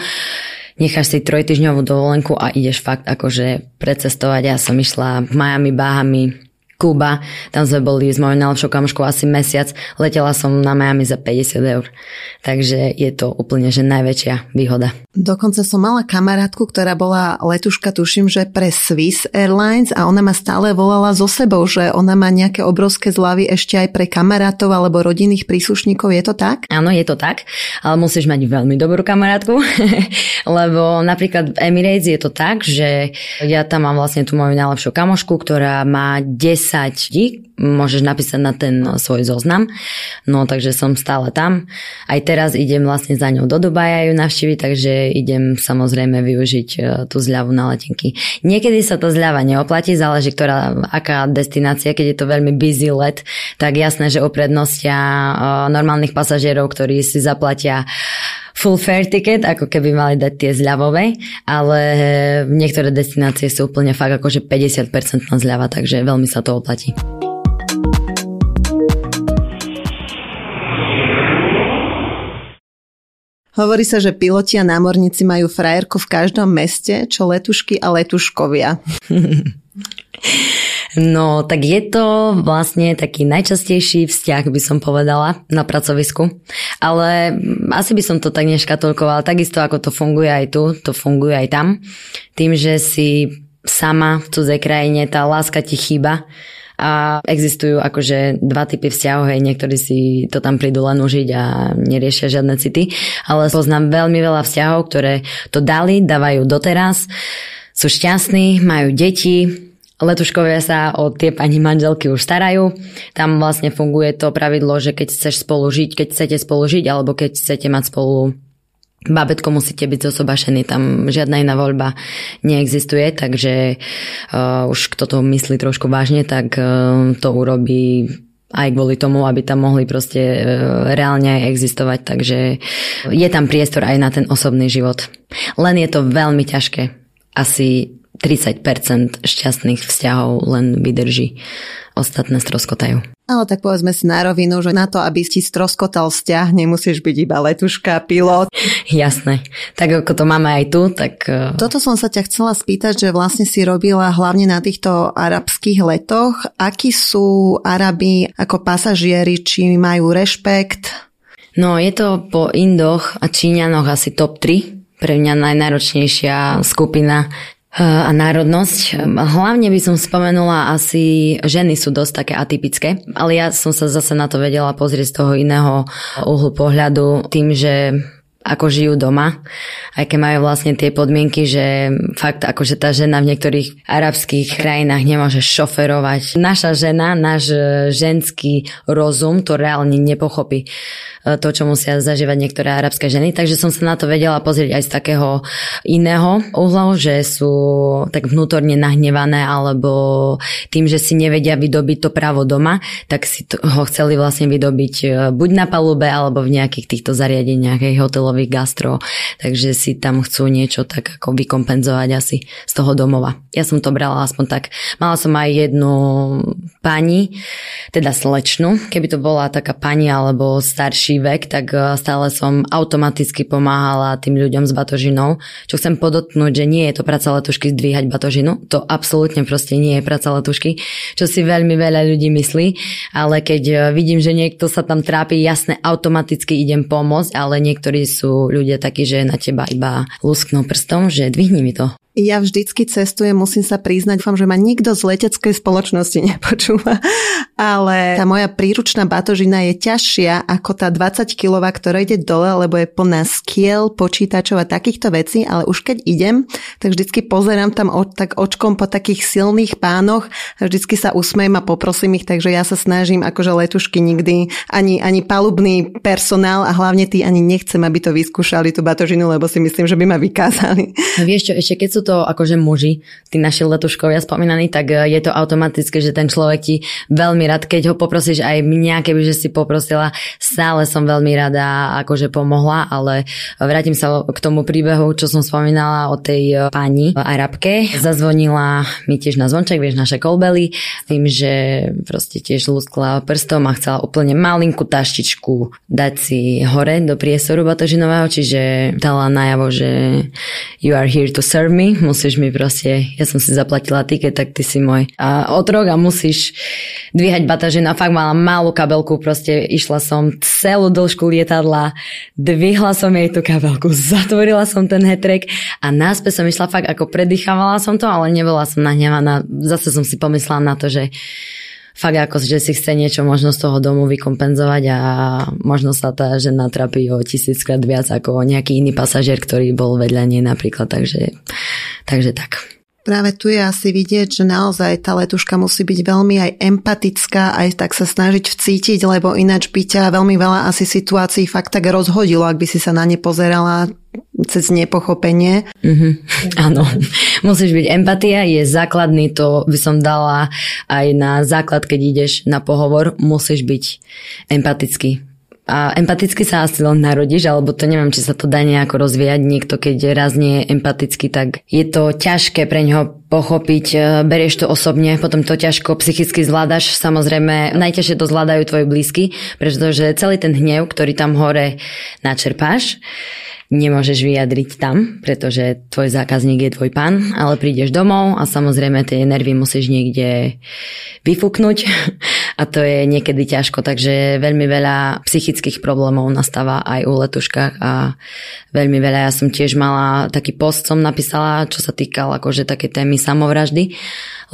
necháš si trojtyžňovú dovolenku a ideš fakt akože precestovať. Ja som išla Miami, Bahami, Kuba, tam sme boli s mojou najlepšou kamoškou asi mesiac, letela som na Miami za 50 eur. Takže je to úplne že najväčšia výhoda. Dokonca som mala kamarátku, ktorá bola letuška, tuším, že pre Swiss Airlines a ona ma stále volala so sebou, že ona má nejaké obrovské zľavy ešte aj pre kamarátov alebo rodinných príslušníkov. Je to tak? Áno, je to tak, ale musíš mať veľmi dobrú kamarátku, lebo napríklad v Emirates je to tak, že ja tam mám vlastne tú moju najlepšiu kamošku, ktorá má 10 dí, môžeš napísať na ten svoj zoznam, no takže som stále tam. Aj teraz idem vlastne za ňou do Dubaja ju navštíviť, takže idem samozrejme využiť e, tú zľavu na letenky. Niekedy sa tá zľava neoplatí, záleží, ktorá, aká destinácia, keď je to veľmi busy let, tak jasné, že uprednostia e, normálnych pasažierov, ktorí si zaplatia full fare ticket, ako keby mali dať tie zľavové, ale niektoré destinácie sú úplne fakt akože 50% na zľava, takže veľmi sa to oplatí. Hovorí sa, že piloti a námorníci majú frajerku v každom meste, čo letušky a letuškovia. No, tak je to vlastne taký najčastejší vzťah, by som povedala, na pracovisku. Ale asi by som to tak neškatulkovala. Takisto ako to funguje aj tu, to funguje aj tam. Tým, že si sama v cudzej krajine, tá láska ti chýba a existujú akože dva typy vzťahov, hej, niektorí si to tam prídu len užiť a neriešia žiadne city, ale poznám veľmi veľa vzťahov, ktoré to dali, dávajú doteraz, sú šťastní, majú deti, Letuškovia sa o tie pani manželky už starajú. Tam vlastne funguje to pravidlo, že keď chceš spolu žiť, keď chcete spolu žiť, alebo keď chcete mať spolu Babetko musíte byť zosobašení, tam žiadna iná voľba neexistuje, takže uh, už kto to myslí trošku vážne, tak uh, to urobí aj kvôli tomu, aby tam mohli proste uh, reálne aj existovať, takže je tam priestor aj na ten osobný život. Len je to veľmi ťažké. Asi 30% šťastných vzťahov len vydrží ostatné stroskotajú. Ale tak povedzme si na rovinu, že na to, aby si stroskotal vzťah, nemusíš byť iba letuška, pilot. Jasné. Tak ako to máme aj tu, tak... E, Toto som sa ťa chcela spýtať, že vlastne si robila hlavne na týchto arabských letoch. Akí sú Arabi ako pasažieri, či majú rešpekt? No je to po Indoch a Číňanoch asi top 3 pre mňa najnáročnejšia skupina a národnosť. Hlavne by som spomenula asi, ženy sú dosť také atypické, ale ja som sa zase na to vedela pozrieť z toho iného uhlu pohľadu tým, že ako žijú doma, aj keď majú vlastne tie podmienky, že fakt akože tá žena v niektorých arabských krajinách nemôže šoferovať. Naša žena, náš ženský rozum to reálne nepochopí to, čo musia zažívať niektoré arabské ženy. Takže som sa na to vedela pozrieť aj z takého iného uhla, že sú tak vnútorne nahnevané alebo tým, že si nevedia vydobiť to právo doma, tak si to, ho chceli vlastne vydobiť e, buď na palube alebo v nejakých týchto zariadeniach, aj hotelových gastro. Takže si tam chcú niečo tak ako vykompenzovať asi z toho domova. Ja som to brala aspoň tak. Mala som aj jednu pani, teda slečnu, keby to bola taká pani alebo starší vek, tak e, stále som automaticky pomáhala tým ľuďom s batožinou. Čo chcem podotknúť, že nie je to práca letušky zdvíhať batožinu, to absolútne proste nie je práca letušky, čo si veľmi veľa ľudí myslí, ale keď e, vidím, že niekto sa tam trápi, jasne automaticky idem pomôcť, ale niektorí sú ľudia takí, že na teba iba lusknú prstom, že dvihni mi to. Ja vždycky cestujem, musím sa priznať, dúfam, že ma nikto z leteckej spoločnosti nepočúva, ale tá moja príručná batožina je ťažšia ako tá 20 kg, ktorá ide dole, lebo je plná skiel, počítačov a takýchto vecí, ale už keď idem, tak vždycky pozerám tam o, tak očkom po takých silných pánoch a vždycky sa usmejem a poprosím ich, takže ja sa snažím akože letušky nikdy, ani, ani palubný personál a hlavne tí ani nechcem, aby to vyskúšali tú batožinu, lebo si myslím, že by ma vykázali. A vieš čo, ešte keď sú to akože muži, tí naši letuškovia spomínaní, tak e, je to automatické, že ten človek ti veľmi rád, keď ho poprosíš aj mňa, keby že si poprosila, stále som veľmi rada akože pomohla, ale vrátim sa k tomu príbehu, čo som spomínala o tej e, pani Arabke. Zazvonila mi tiež na zvonček, vieš, naše kolbely, tým, že proste tiež luskla prstom a chcela úplne malinkú taštičku dať si hore do priestoru batožinového, čiže dala najavo, že you are here to serve me, musíš mi proste, ja som si zaplatila tiket, tak ty si môj. A otrok a musíš dvíhať batažin a fakt mala malú kabelku, proste išla som celú dĺžku lietadla, dvihla som jej tú kabelku, zatvorila som ten hetrek a náspäť som išla fakt ako predýchávala som to, ale nebola som nahnevaná, zase som si pomyslela na to, že fakt ako, že si chce niečo možno z toho domu vykompenzovať a možno sa tá žena trapí o tisíckrát viac ako nejaký iný pasažier, ktorý bol vedľa nej napríklad, takže, takže tak. Práve tu je asi vidieť, že naozaj tá letuška musí byť veľmi aj empatická, aj tak sa snažiť vcítiť, lebo ináč by ťa veľmi veľa asi situácií fakt tak rozhodilo, ak by si sa na ne pozerala cez nepochopenie. Mm-hmm. Áno, musíš byť empatia, je základný, to by som dala aj na základ, keď ideš na pohovor, musíš byť empatický A empaticky sa asi len narodíš, alebo to neviem, či sa to dá nejako rozvíjať. Niekto, keď raz nie je empatický, tak je to ťažké pre ňoho pochopiť, e, berieš to osobne, potom to ťažko psychicky zvládaš. Samozrejme, najťažšie to zvládajú tvoji blízky, pretože celý ten hnev, ktorý tam hore načerpáš, nemôžeš vyjadriť tam, pretože tvoj zákazník je tvoj pán, ale prídeš domov a samozrejme tie nervy musíš niekde vyfúknuť. A to je niekedy ťažko, takže veľmi veľa psychických problémov nastáva aj u letuškách a veľmi veľa, ja som tiež mala taký post som napísala, čo sa týkal akože také témy samovraždy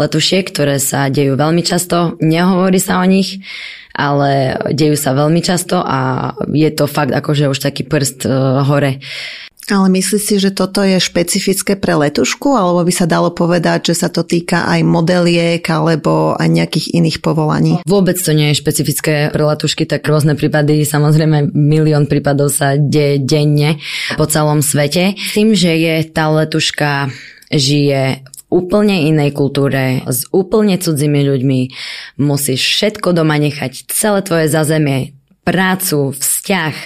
letušiek, ktoré sa dejú veľmi často, nehovorí sa o nich, ale dejú sa veľmi často a je to fakt akože už taký prst uh, hore. Ale myslíš si, že toto je špecifické pre letušku, alebo by sa dalo povedať, že sa to týka aj modeliek alebo aj nejakých iných povolaní? Vôbec to nie je špecifické pre letušky, tak rôzne prípady, samozrejme milión prípadov sa deje denne po celom svete. S tým, že je tá letuška žije úplne inej kultúre, s úplne cudzími ľuďmi. Musíš všetko doma nechať, celé tvoje zazemie, prácu, vzťah.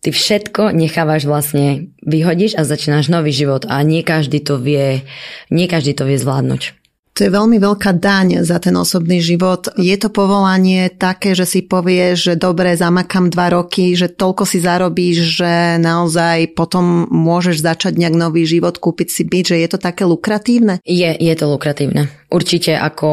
Ty všetko nechávaš vlastne, vyhodíš a začínaš nový život a nie každý to vie, nie každý to vie zvládnuť. To je veľmi veľká daň za ten osobný život. Je to povolanie také, že si povieš, že dobre, zamakám dva roky, že toľko si zarobíš, že naozaj potom môžeš začať nejak nový život, kúpiť si byt, že je to také lukratívne? Je, je to lukratívne. Určite ako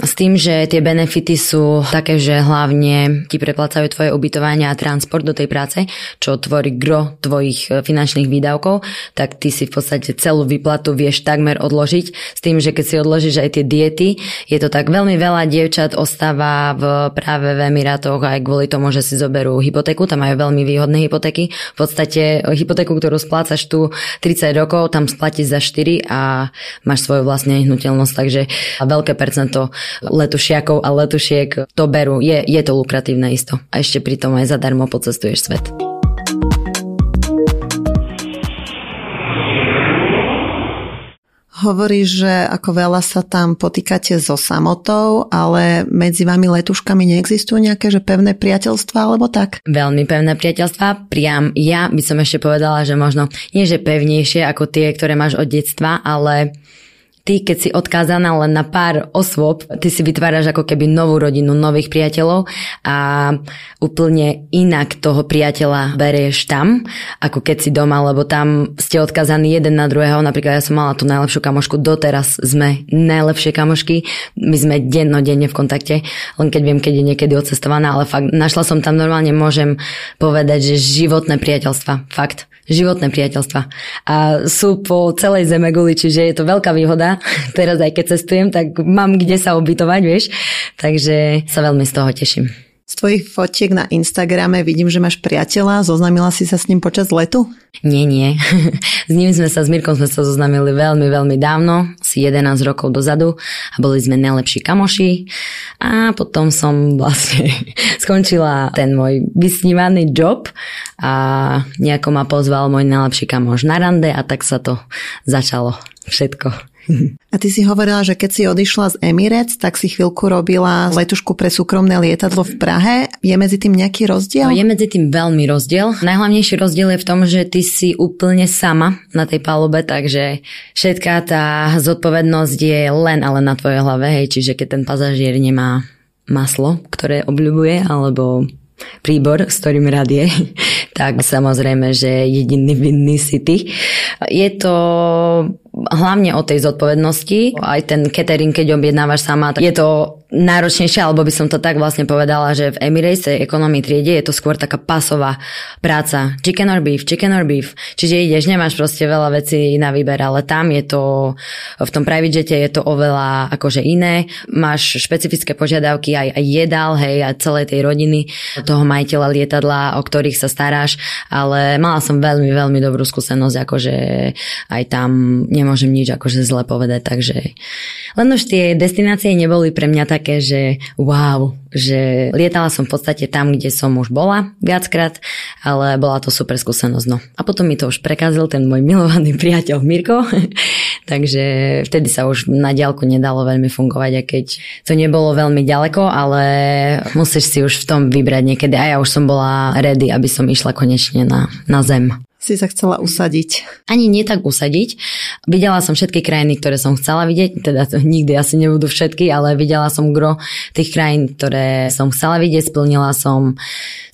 s tým, že tie benefity sú také, že hlavne ti preplácajú tvoje ubytovanie a transport do tej práce, čo tvorí gro tvojich e, finančných výdavkov, tak ty si v podstate celú výplatu vieš takmer odložiť. S tým, že keď si odložíš aj tie diety, je to tak veľmi veľa dievčat ostáva v práve v Emirátoch aj kvôli tomu, že si zoberú hypotéku, tam majú veľmi výhodné hypotéky. V podstate e, hypotéku, ktorú splácaš tu 30 rokov, tam splatíš za 4 a máš svoju vlastnú nehnuteľnosť, takže veľké percento letušiakov a letušiek to berú. Je, je to lukratívne isto. A ešte pritom aj zadarmo pocestuješ svet. Hovoríš, že ako veľa sa tam potýkate so samotou, ale medzi vami letuškami neexistujú nejaké že pevné priateľstva alebo tak? Veľmi pevné priateľstva. Priam ja by som ešte povedala, že možno nie že pevnejšie ako tie, ktoré máš od detstva, ale ty, keď si odkázaná len na pár osôb, ty si vytváraš ako keby novú rodinu, nových priateľov a úplne inak toho priateľa berieš tam, ako keď si doma, lebo tam ste odkázaní jeden na druhého. Napríklad ja som mala tú najlepšiu kamošku, doteraz sme najlepšie kamošky, my sme dennodenne v kontakte, len keď viem, keď je niekedy odcestovaná, ale fakt našla som tam normálne, môžem povedať, že životné priateľstva, fakt životné priateľstva. A sú po celej zeme guli, čiže je to veľká výhoda. Teraz aj keď cestujem, tak mám kde sa ubytovať, vieš. Takže sa veľmi z toho teším. Z tvojich fotiek na Instagrame vidím, že máš priateľa. Zoznamila si sa s ním počas letu? Nie, nie. S ním sme sa, s Mirkom sme sa zoznamili veľmi, veľmi dávno, asi 11 rokov dozadu a boli sme najlepší kamoši. A potom som vlastne skončila ten môj vysnívaný job a nejako ma pozval môj najlepší kamoš na rande a tak sa to začalo všetko. A ty si hovorila, že keď si odišla z Emirates, tak si chvíľku robila letušku pre súkromné lietadlo v Prahe. Je medzi tým nejaký rozdiel? No, je medzi tým veľmi rozdiel. Najhlavnejší rozdiel je v tom, že ty si úplne sama na tej palube, takže všetká tá zodpovednosť je len ale na tvojej hlave, hej, čiže keď ten pasažier nemá maslo, ktoré obľubuje, alebo príbor, s ktorým rád je, tak samozrejme, že jediný vinný si ty. Je to hlavne o tej zodpovednosti. Aj ten catering, keď objednávaš sama, tak je to náročnejšie, alebo by som to tak vlastne povedala, že v Emirates ekonomii triede je to skôr taká pasová práca. Chicken or beef, chicken or beef. Čiže ideš, nemáš proste veľa vecí na výber, ale tam je to, v tom private jete je to oveľa akože iné. Máš špecifické požiadavky aj, aj jedál, hej, a celej tej rodiny toho majiteľa lietadla, o ktorých sa staráš, ale mala som veľmi, veľmi dobrú skúsenosť, akože aj tam nemôžem nič akože zle povedať, takže len už tie destinácie neboli pre mňa tak také, že wow, že lietala som v podstate tam, kde som už bola viackrát, ale bola to super skúsenosť. No. A potom mi to už prekazil ten môj milovaný priateľ Mirko, takže vtedy sa už na diálku nedalo veľmi fungovať, a keď to nebolo veľmi ďaleko, ale musíš si už v tom vybrať niekedy. A ja už som bola ready, aby som išla konečne na, na zem si sa chcela usadiť? Ani nie tak usadiť. Videla som všetky krajiny, ktoré som chcela vidieť, teda to nikdy asi nebudú všetky, ale videla som gro tých krajín, ktoré som chcela vidieť, splnila som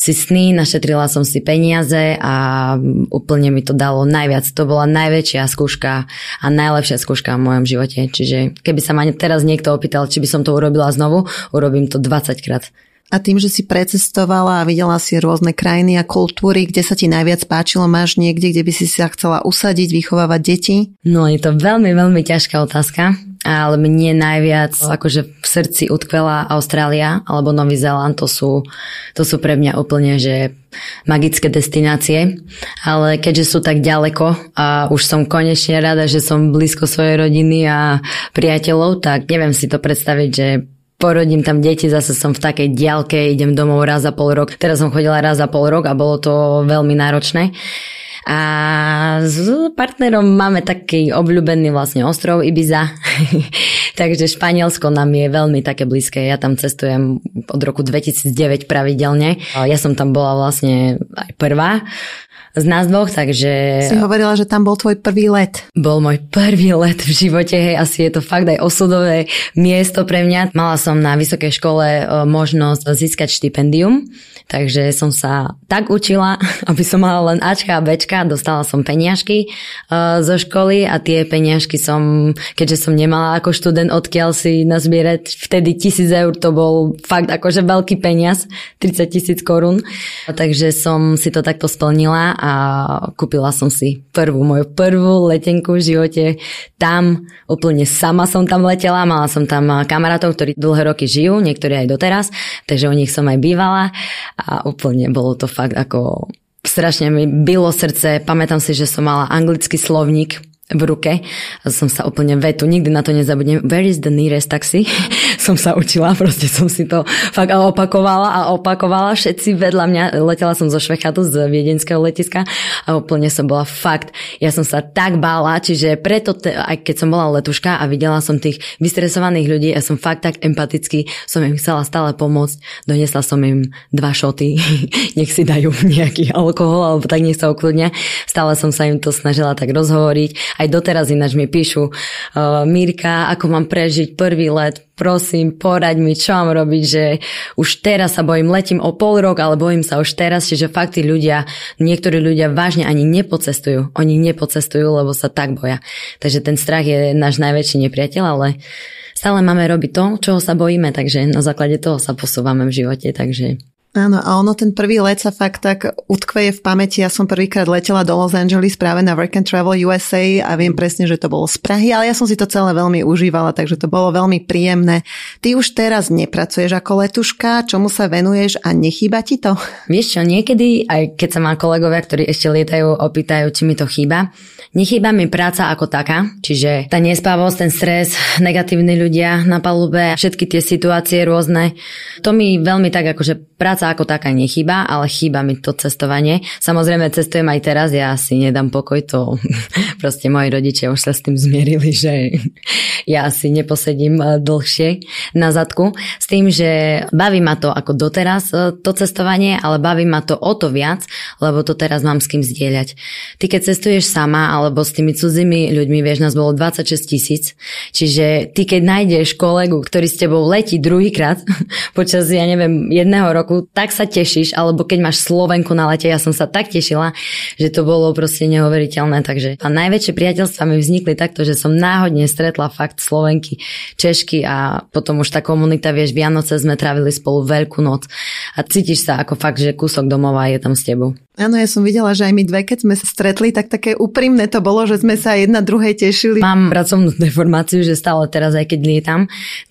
si sny, našetrila som si peniaze a úplne mi to dalo najviac. To bola najväčšia skúška a najlepšia skúška v mojom živote. Čiže keby sa ma teraz niekto opýtal, či by som to urobila znovu, urobím to 20 krát. A tým, že si precestovala a videla si rôzne krajiny a kultúry, kde sa ti najviac páčilo, máš niekde, kde by si sa chcela usadiť, vychovávať deti? No je to veľmi, veľmi ťažká otázka, ale mne najviac akože v srdci utkvela Austrália alebo Nový Zéland, to sú, to sú pre mňa úplne, že magické destinácie, ale keďže sú tak ďaleko a už som konečne rada, že som blízko svojej rodiny a priateľov, tak neviem si to predstaviť, že porodím tam deti, zase som v takej diálke, idem domov raz za pol rok. Teraz som chodila raz za pol rok a bolo to veľmi náročné. A s partnerom máme taký obľúbený vlastne ostrov Ibiza, takže Španielsko nám je veľmi také blízke. Ja tam cestujem od roku 2009 pravidelne. Ja som tam bola vlastne aj prvá z nás dvoch, takže... Si hovorila, že tam bol tvoj prvý let. Bol môj prvý let v živote, hej, asi je to fakt aj osudové miesto pre mňa. Mala som na vysokej škole e, možnosť získať štipendium, takže som sa tak učila, aby som mala len Ačka a Bčka, dostala som peniažky uh, zo školy a tie peniažky som, keďže som nemala ako študent odkiaľ si nazbierať, vtedy tisíc eur to bol fakt akože veľký peniaz, 30 tisíc korún, takže som si to takto splnila a kúpila som si prvú moju prvú letenku v živote. Tam úplne sama som tam letela, mala som tam kamarátov, ktorí dlhé roky žijú, niektorí aj doteraz, takže u nich som aj bývala a úplne bolo to fakt ako strašne mi bylo srdce. Pamätám si, že som mala anglický slovník v ruke a som sa úplne vetu, nikdy na to nezabudnem. Where is the nearest taxi? Som sa učila, proste som si to fakt opakovala a opakovala. Všetci vedľa mňa, letela som zo Švechatu, z viedenského letiska a úplne som bola fakt, ja som sa tak bála, čiže preto, te, aj keď som bola letuška a videla som tých vystresovaných ľudí, ja som fakt tak empatický, som im chcela stále pomôcť, donesla som im dva šoty, nech si dajú nejaký alkohol alebo tak nech sa ukludnia. Stále som sa im to snažila tak rozhovoriť aj doteraz ináč mi píšu, uh, Mirka, ako mám prežiť prvý let, prosím, poraď mi, čo mám robiť, že už teraz sa bojím, letím o pol rok, ale bojím sa už teraz, čiže fakt tí ľudia, niektorí ľudia vážne ani nepocestujú. Oni nepocestujú, lebo sa tak boja. Takže ten strach je náš najväčší nepriateľ, ale stále máme robiť to, čoho sa bojíme, takže na základe toho sa posúvame v živote, takže Áno, a ono ten prvý let sa fakt tak utkveje v pamäti. Ja som prvýkrát letela do Los Angeles práve na Work and Travel USA a viem presne, že to bolo z Prahy, ale ja som si to celé veľmi užívala, takže to bolo veľmi príjemné. Ty už teraz nepracuješ ako letuška, čomu sa venuješ a nechýba ti to? Vieš čo, niekedy, aj keď sa má kolegovia, ktorí ešte lietajú, opýtajú, či mi to chýba, Nechýba mi práca ako taká, čiže tá nespavosť, ten stres, negatívni ľudia na palube, všetky tie situácie rôzne. To mi veľmi tak akože práca ako taká nechýba, ale chýba mi to cestovanie. Samozrejme cestujem aj teraz, ja si nedám pokoj, to proste moji rodičia už sa s tým zmierili, že ja si neposedím eh, dlhšie na zadku. S tým, že baví ma to ako doteraz eh, to cestovanie, ale baví ma to o to viac, lebo to teraz mám s kým zdieľať. Ty keď cestuješ sama, alebo s tými cudzími ľuďmi, vieš, nás bolo 26 tisíc. Čiže ty keď nájdeš kolegu, ktorý s tebou letí druhýkrát počas, ja neviem, jedného roku, tak sa tešíš, alebo keď máš Slovenku na lete, ja som sa tak tešila, že to bolo proste neuveriteľné. Takže a najväčšie priateľstva mi vznikli takto, že som náhodne stretla fakt Slovenky, Češky a potom už tá komunita, vieš, Vianoce sme trávili spolu veľkú noc a cítiš sa ako fakt, že kúsok domova je tam s tebou. Áno, ja som videla, že aj my dve, keď sme sa stretli, tak také úprimné to bolo, že sme sa jedna druhej tešili. Mám pracovnú deformáciu, že stále teraz, aj keď lietam,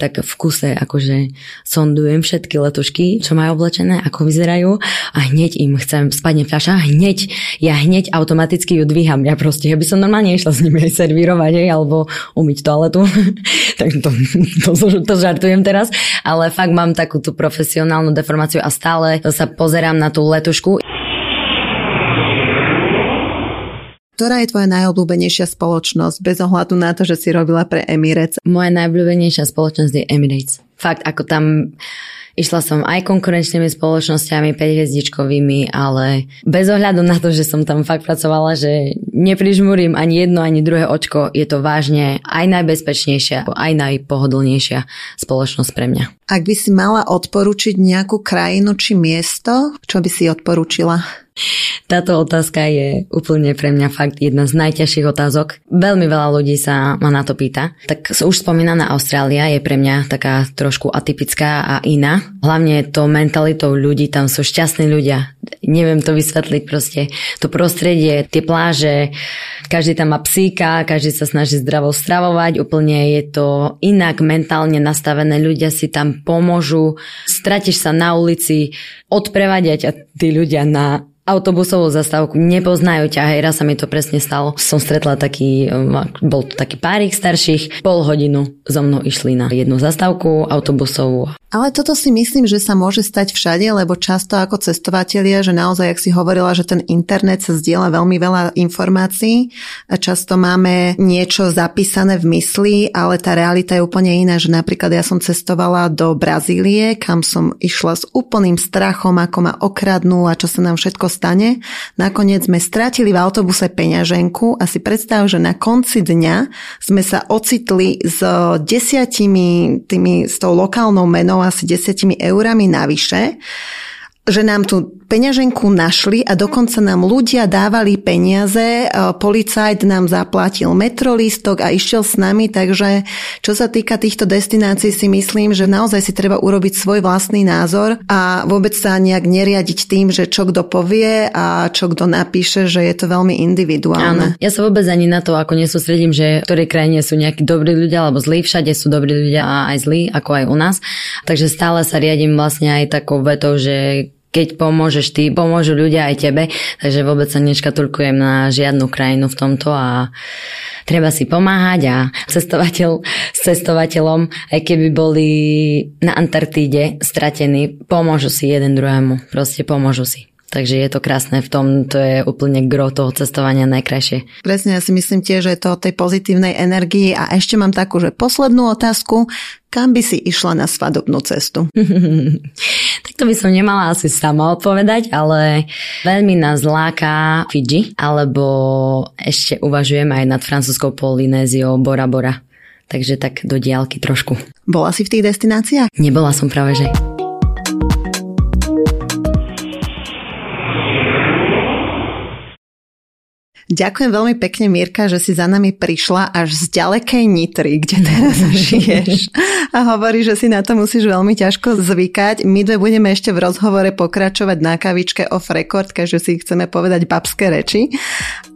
tak v kuse akože sondujem všetky letušky, čo majú oblečené nastavené, ako vyzerajú a hneď im chcem spadne fľaša, hneď, ja hneď automaticky ju dvíham. Ja proste, ja by som normálne išla s nimi aj servírovať, hej, alebo umyť toaletu. tak to, to, to, to žartujem teraz, ale fakt mám takú tú profesionálnu deformáciu a stále sa pozerám na tú letušku. Ktorá je tvoja najobľúbenejšia spoločnosť bez ohľadu na to, že si robila pre Emirates? Moja najobľúbenejšia spoločnosť je Emirates. Fakt, ako tam Išla som aj konkurenčnými spoločnosťami, 5 hviezdičkovými, ale bez ohľadu na to, že som tam fakt pracovala, že neprižmurím ani jedno, ani druhé očko, je to vážne aj najbezpečnejšia, aj najpohodlnejšia spoločnosť pre mňa. Ak by si mala odporučiť nejakú krajinu či miesto, čo by si odporúčila? Táto otázka je úplne pre mňa fakt jedna z najťažších otázok. Veľmi veľa ľudí sa ma na to pýta. Tak už spomínaná Austrália je pre mňa taká trošku atypická a iná. Hlavne to mentalitou ľudí, tam sú šťastní ľudia. Neviem to vysvetliť proste. To prostredie, tie pláže, každý tam má psíka, každý sa snaží zdravo stravovať, úplne je to inak mentálne nastavené, ľudia si tam pomôžu, stratíš sa na ulici, odprevadiať a tí ľudia na autobusovú zastávku, nepoznajú ťa, hej, raz sa mi to presne stalo. Som stretla taký, bol to taký párik starších, pol hodinu so mnou išli na jednu zastávku autobusovú. Ale toto si myslím, že sa môže stať všade, lebo často ako cestovatelia, že naozaj, ak si hovorila, že ten internet sa zdieľa veľmi veľa informácií a často máme niečo zapísané v mysli, ale tá realita je úplne iná, že napríklad ja som cestovala do Brazílie, kam som išla s úplným strachom, ako ma okradnú a čo sa nám všetko stane. Nakoniec sme strátili v autobuse peňaženku a si predstav, že na konci dňa sme sa ocitli s desiatimi tými, s tou lokálnou menou asi desiatimi eurami navyše že nám tú peňaženku našli a dokonca nám ľudia dávali peniaze, policajt nám zaplatil metrolistok a išiel s nami, takže čo sa týka týchto destinácií si myslím, že naozaj si treba urobiť svoj vlastný názor a vôbec sa nejak neriadiť tým, že čo kto povie a čo kto napíše, že je to veľmi individuálne. Áno, ja sa vôbec ani na to ako nesústredím, že v ktorej krajine sú nejakí dobrí ľudia alebo zlí, všade sú dobrí ľudia a aj zlí, ako aj u nás. Takže stále sa riadím vlastne aj takou vetou, že keď pomôžeš ty, pomôžu ľudia aj tebe, takže vôbec sa neškatulkujem na žiadnu krajinu v tomto a treba si pomáhať a cestovateľ s cestovateľom, aj keby boli na Antarktíde stratení, pomôžu si jeden druhému, proste pomôžu si. Takže je to krásne v tom, to je úplne gro toho cestovania najkrajšie. Presne, ja si myslím tiež, že je to o tej pozitívnej energii a ešte mám takú, že poslednú otázku, kam by si išla na svadobnú cestu? tak to by som nemala asi sama odpovedať, ale veľmi nás láka Fiji, alebo ešte uvažujem aj nad francúzskou Polynéziou Bora Bora. Takže tak do diálky trošku. Bola si v tých destináciách? Nebola som práve, že. Ďakujem veľmi pekne, Mirka, že si za nami prišla až z ďalekej Nitry, kde teraz žiješ. A hovorí, že si na to musíš veľmi ťažko zvykať. My dve budeme ešte v rozhovore pokračovať na kavičke off record, keďže si chceme povedať babské reči.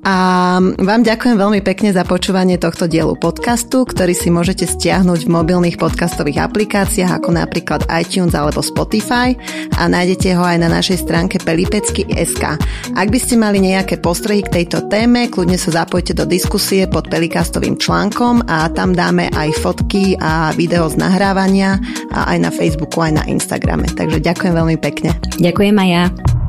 A vám ďakujem veľmi pekne za počúvanie tohto dielu podcastu, ktorý si môžete stiahnuť v mobilných podcastových aplikáciách ako napríklad iTunes alebo Spotify a nájdete ho aj na našej stránke pelipecky.sk. Ak by ste mali nejaké postrehy k tejto téme, kľudne sa zapojte do diskusie pod pelikastovým článkom a tam dáme aj fotky a video z nahrávania a aj na Facebooku, aj na Instagrame. Takže ďakujem veľmi pekne. Ďakujem aj ja.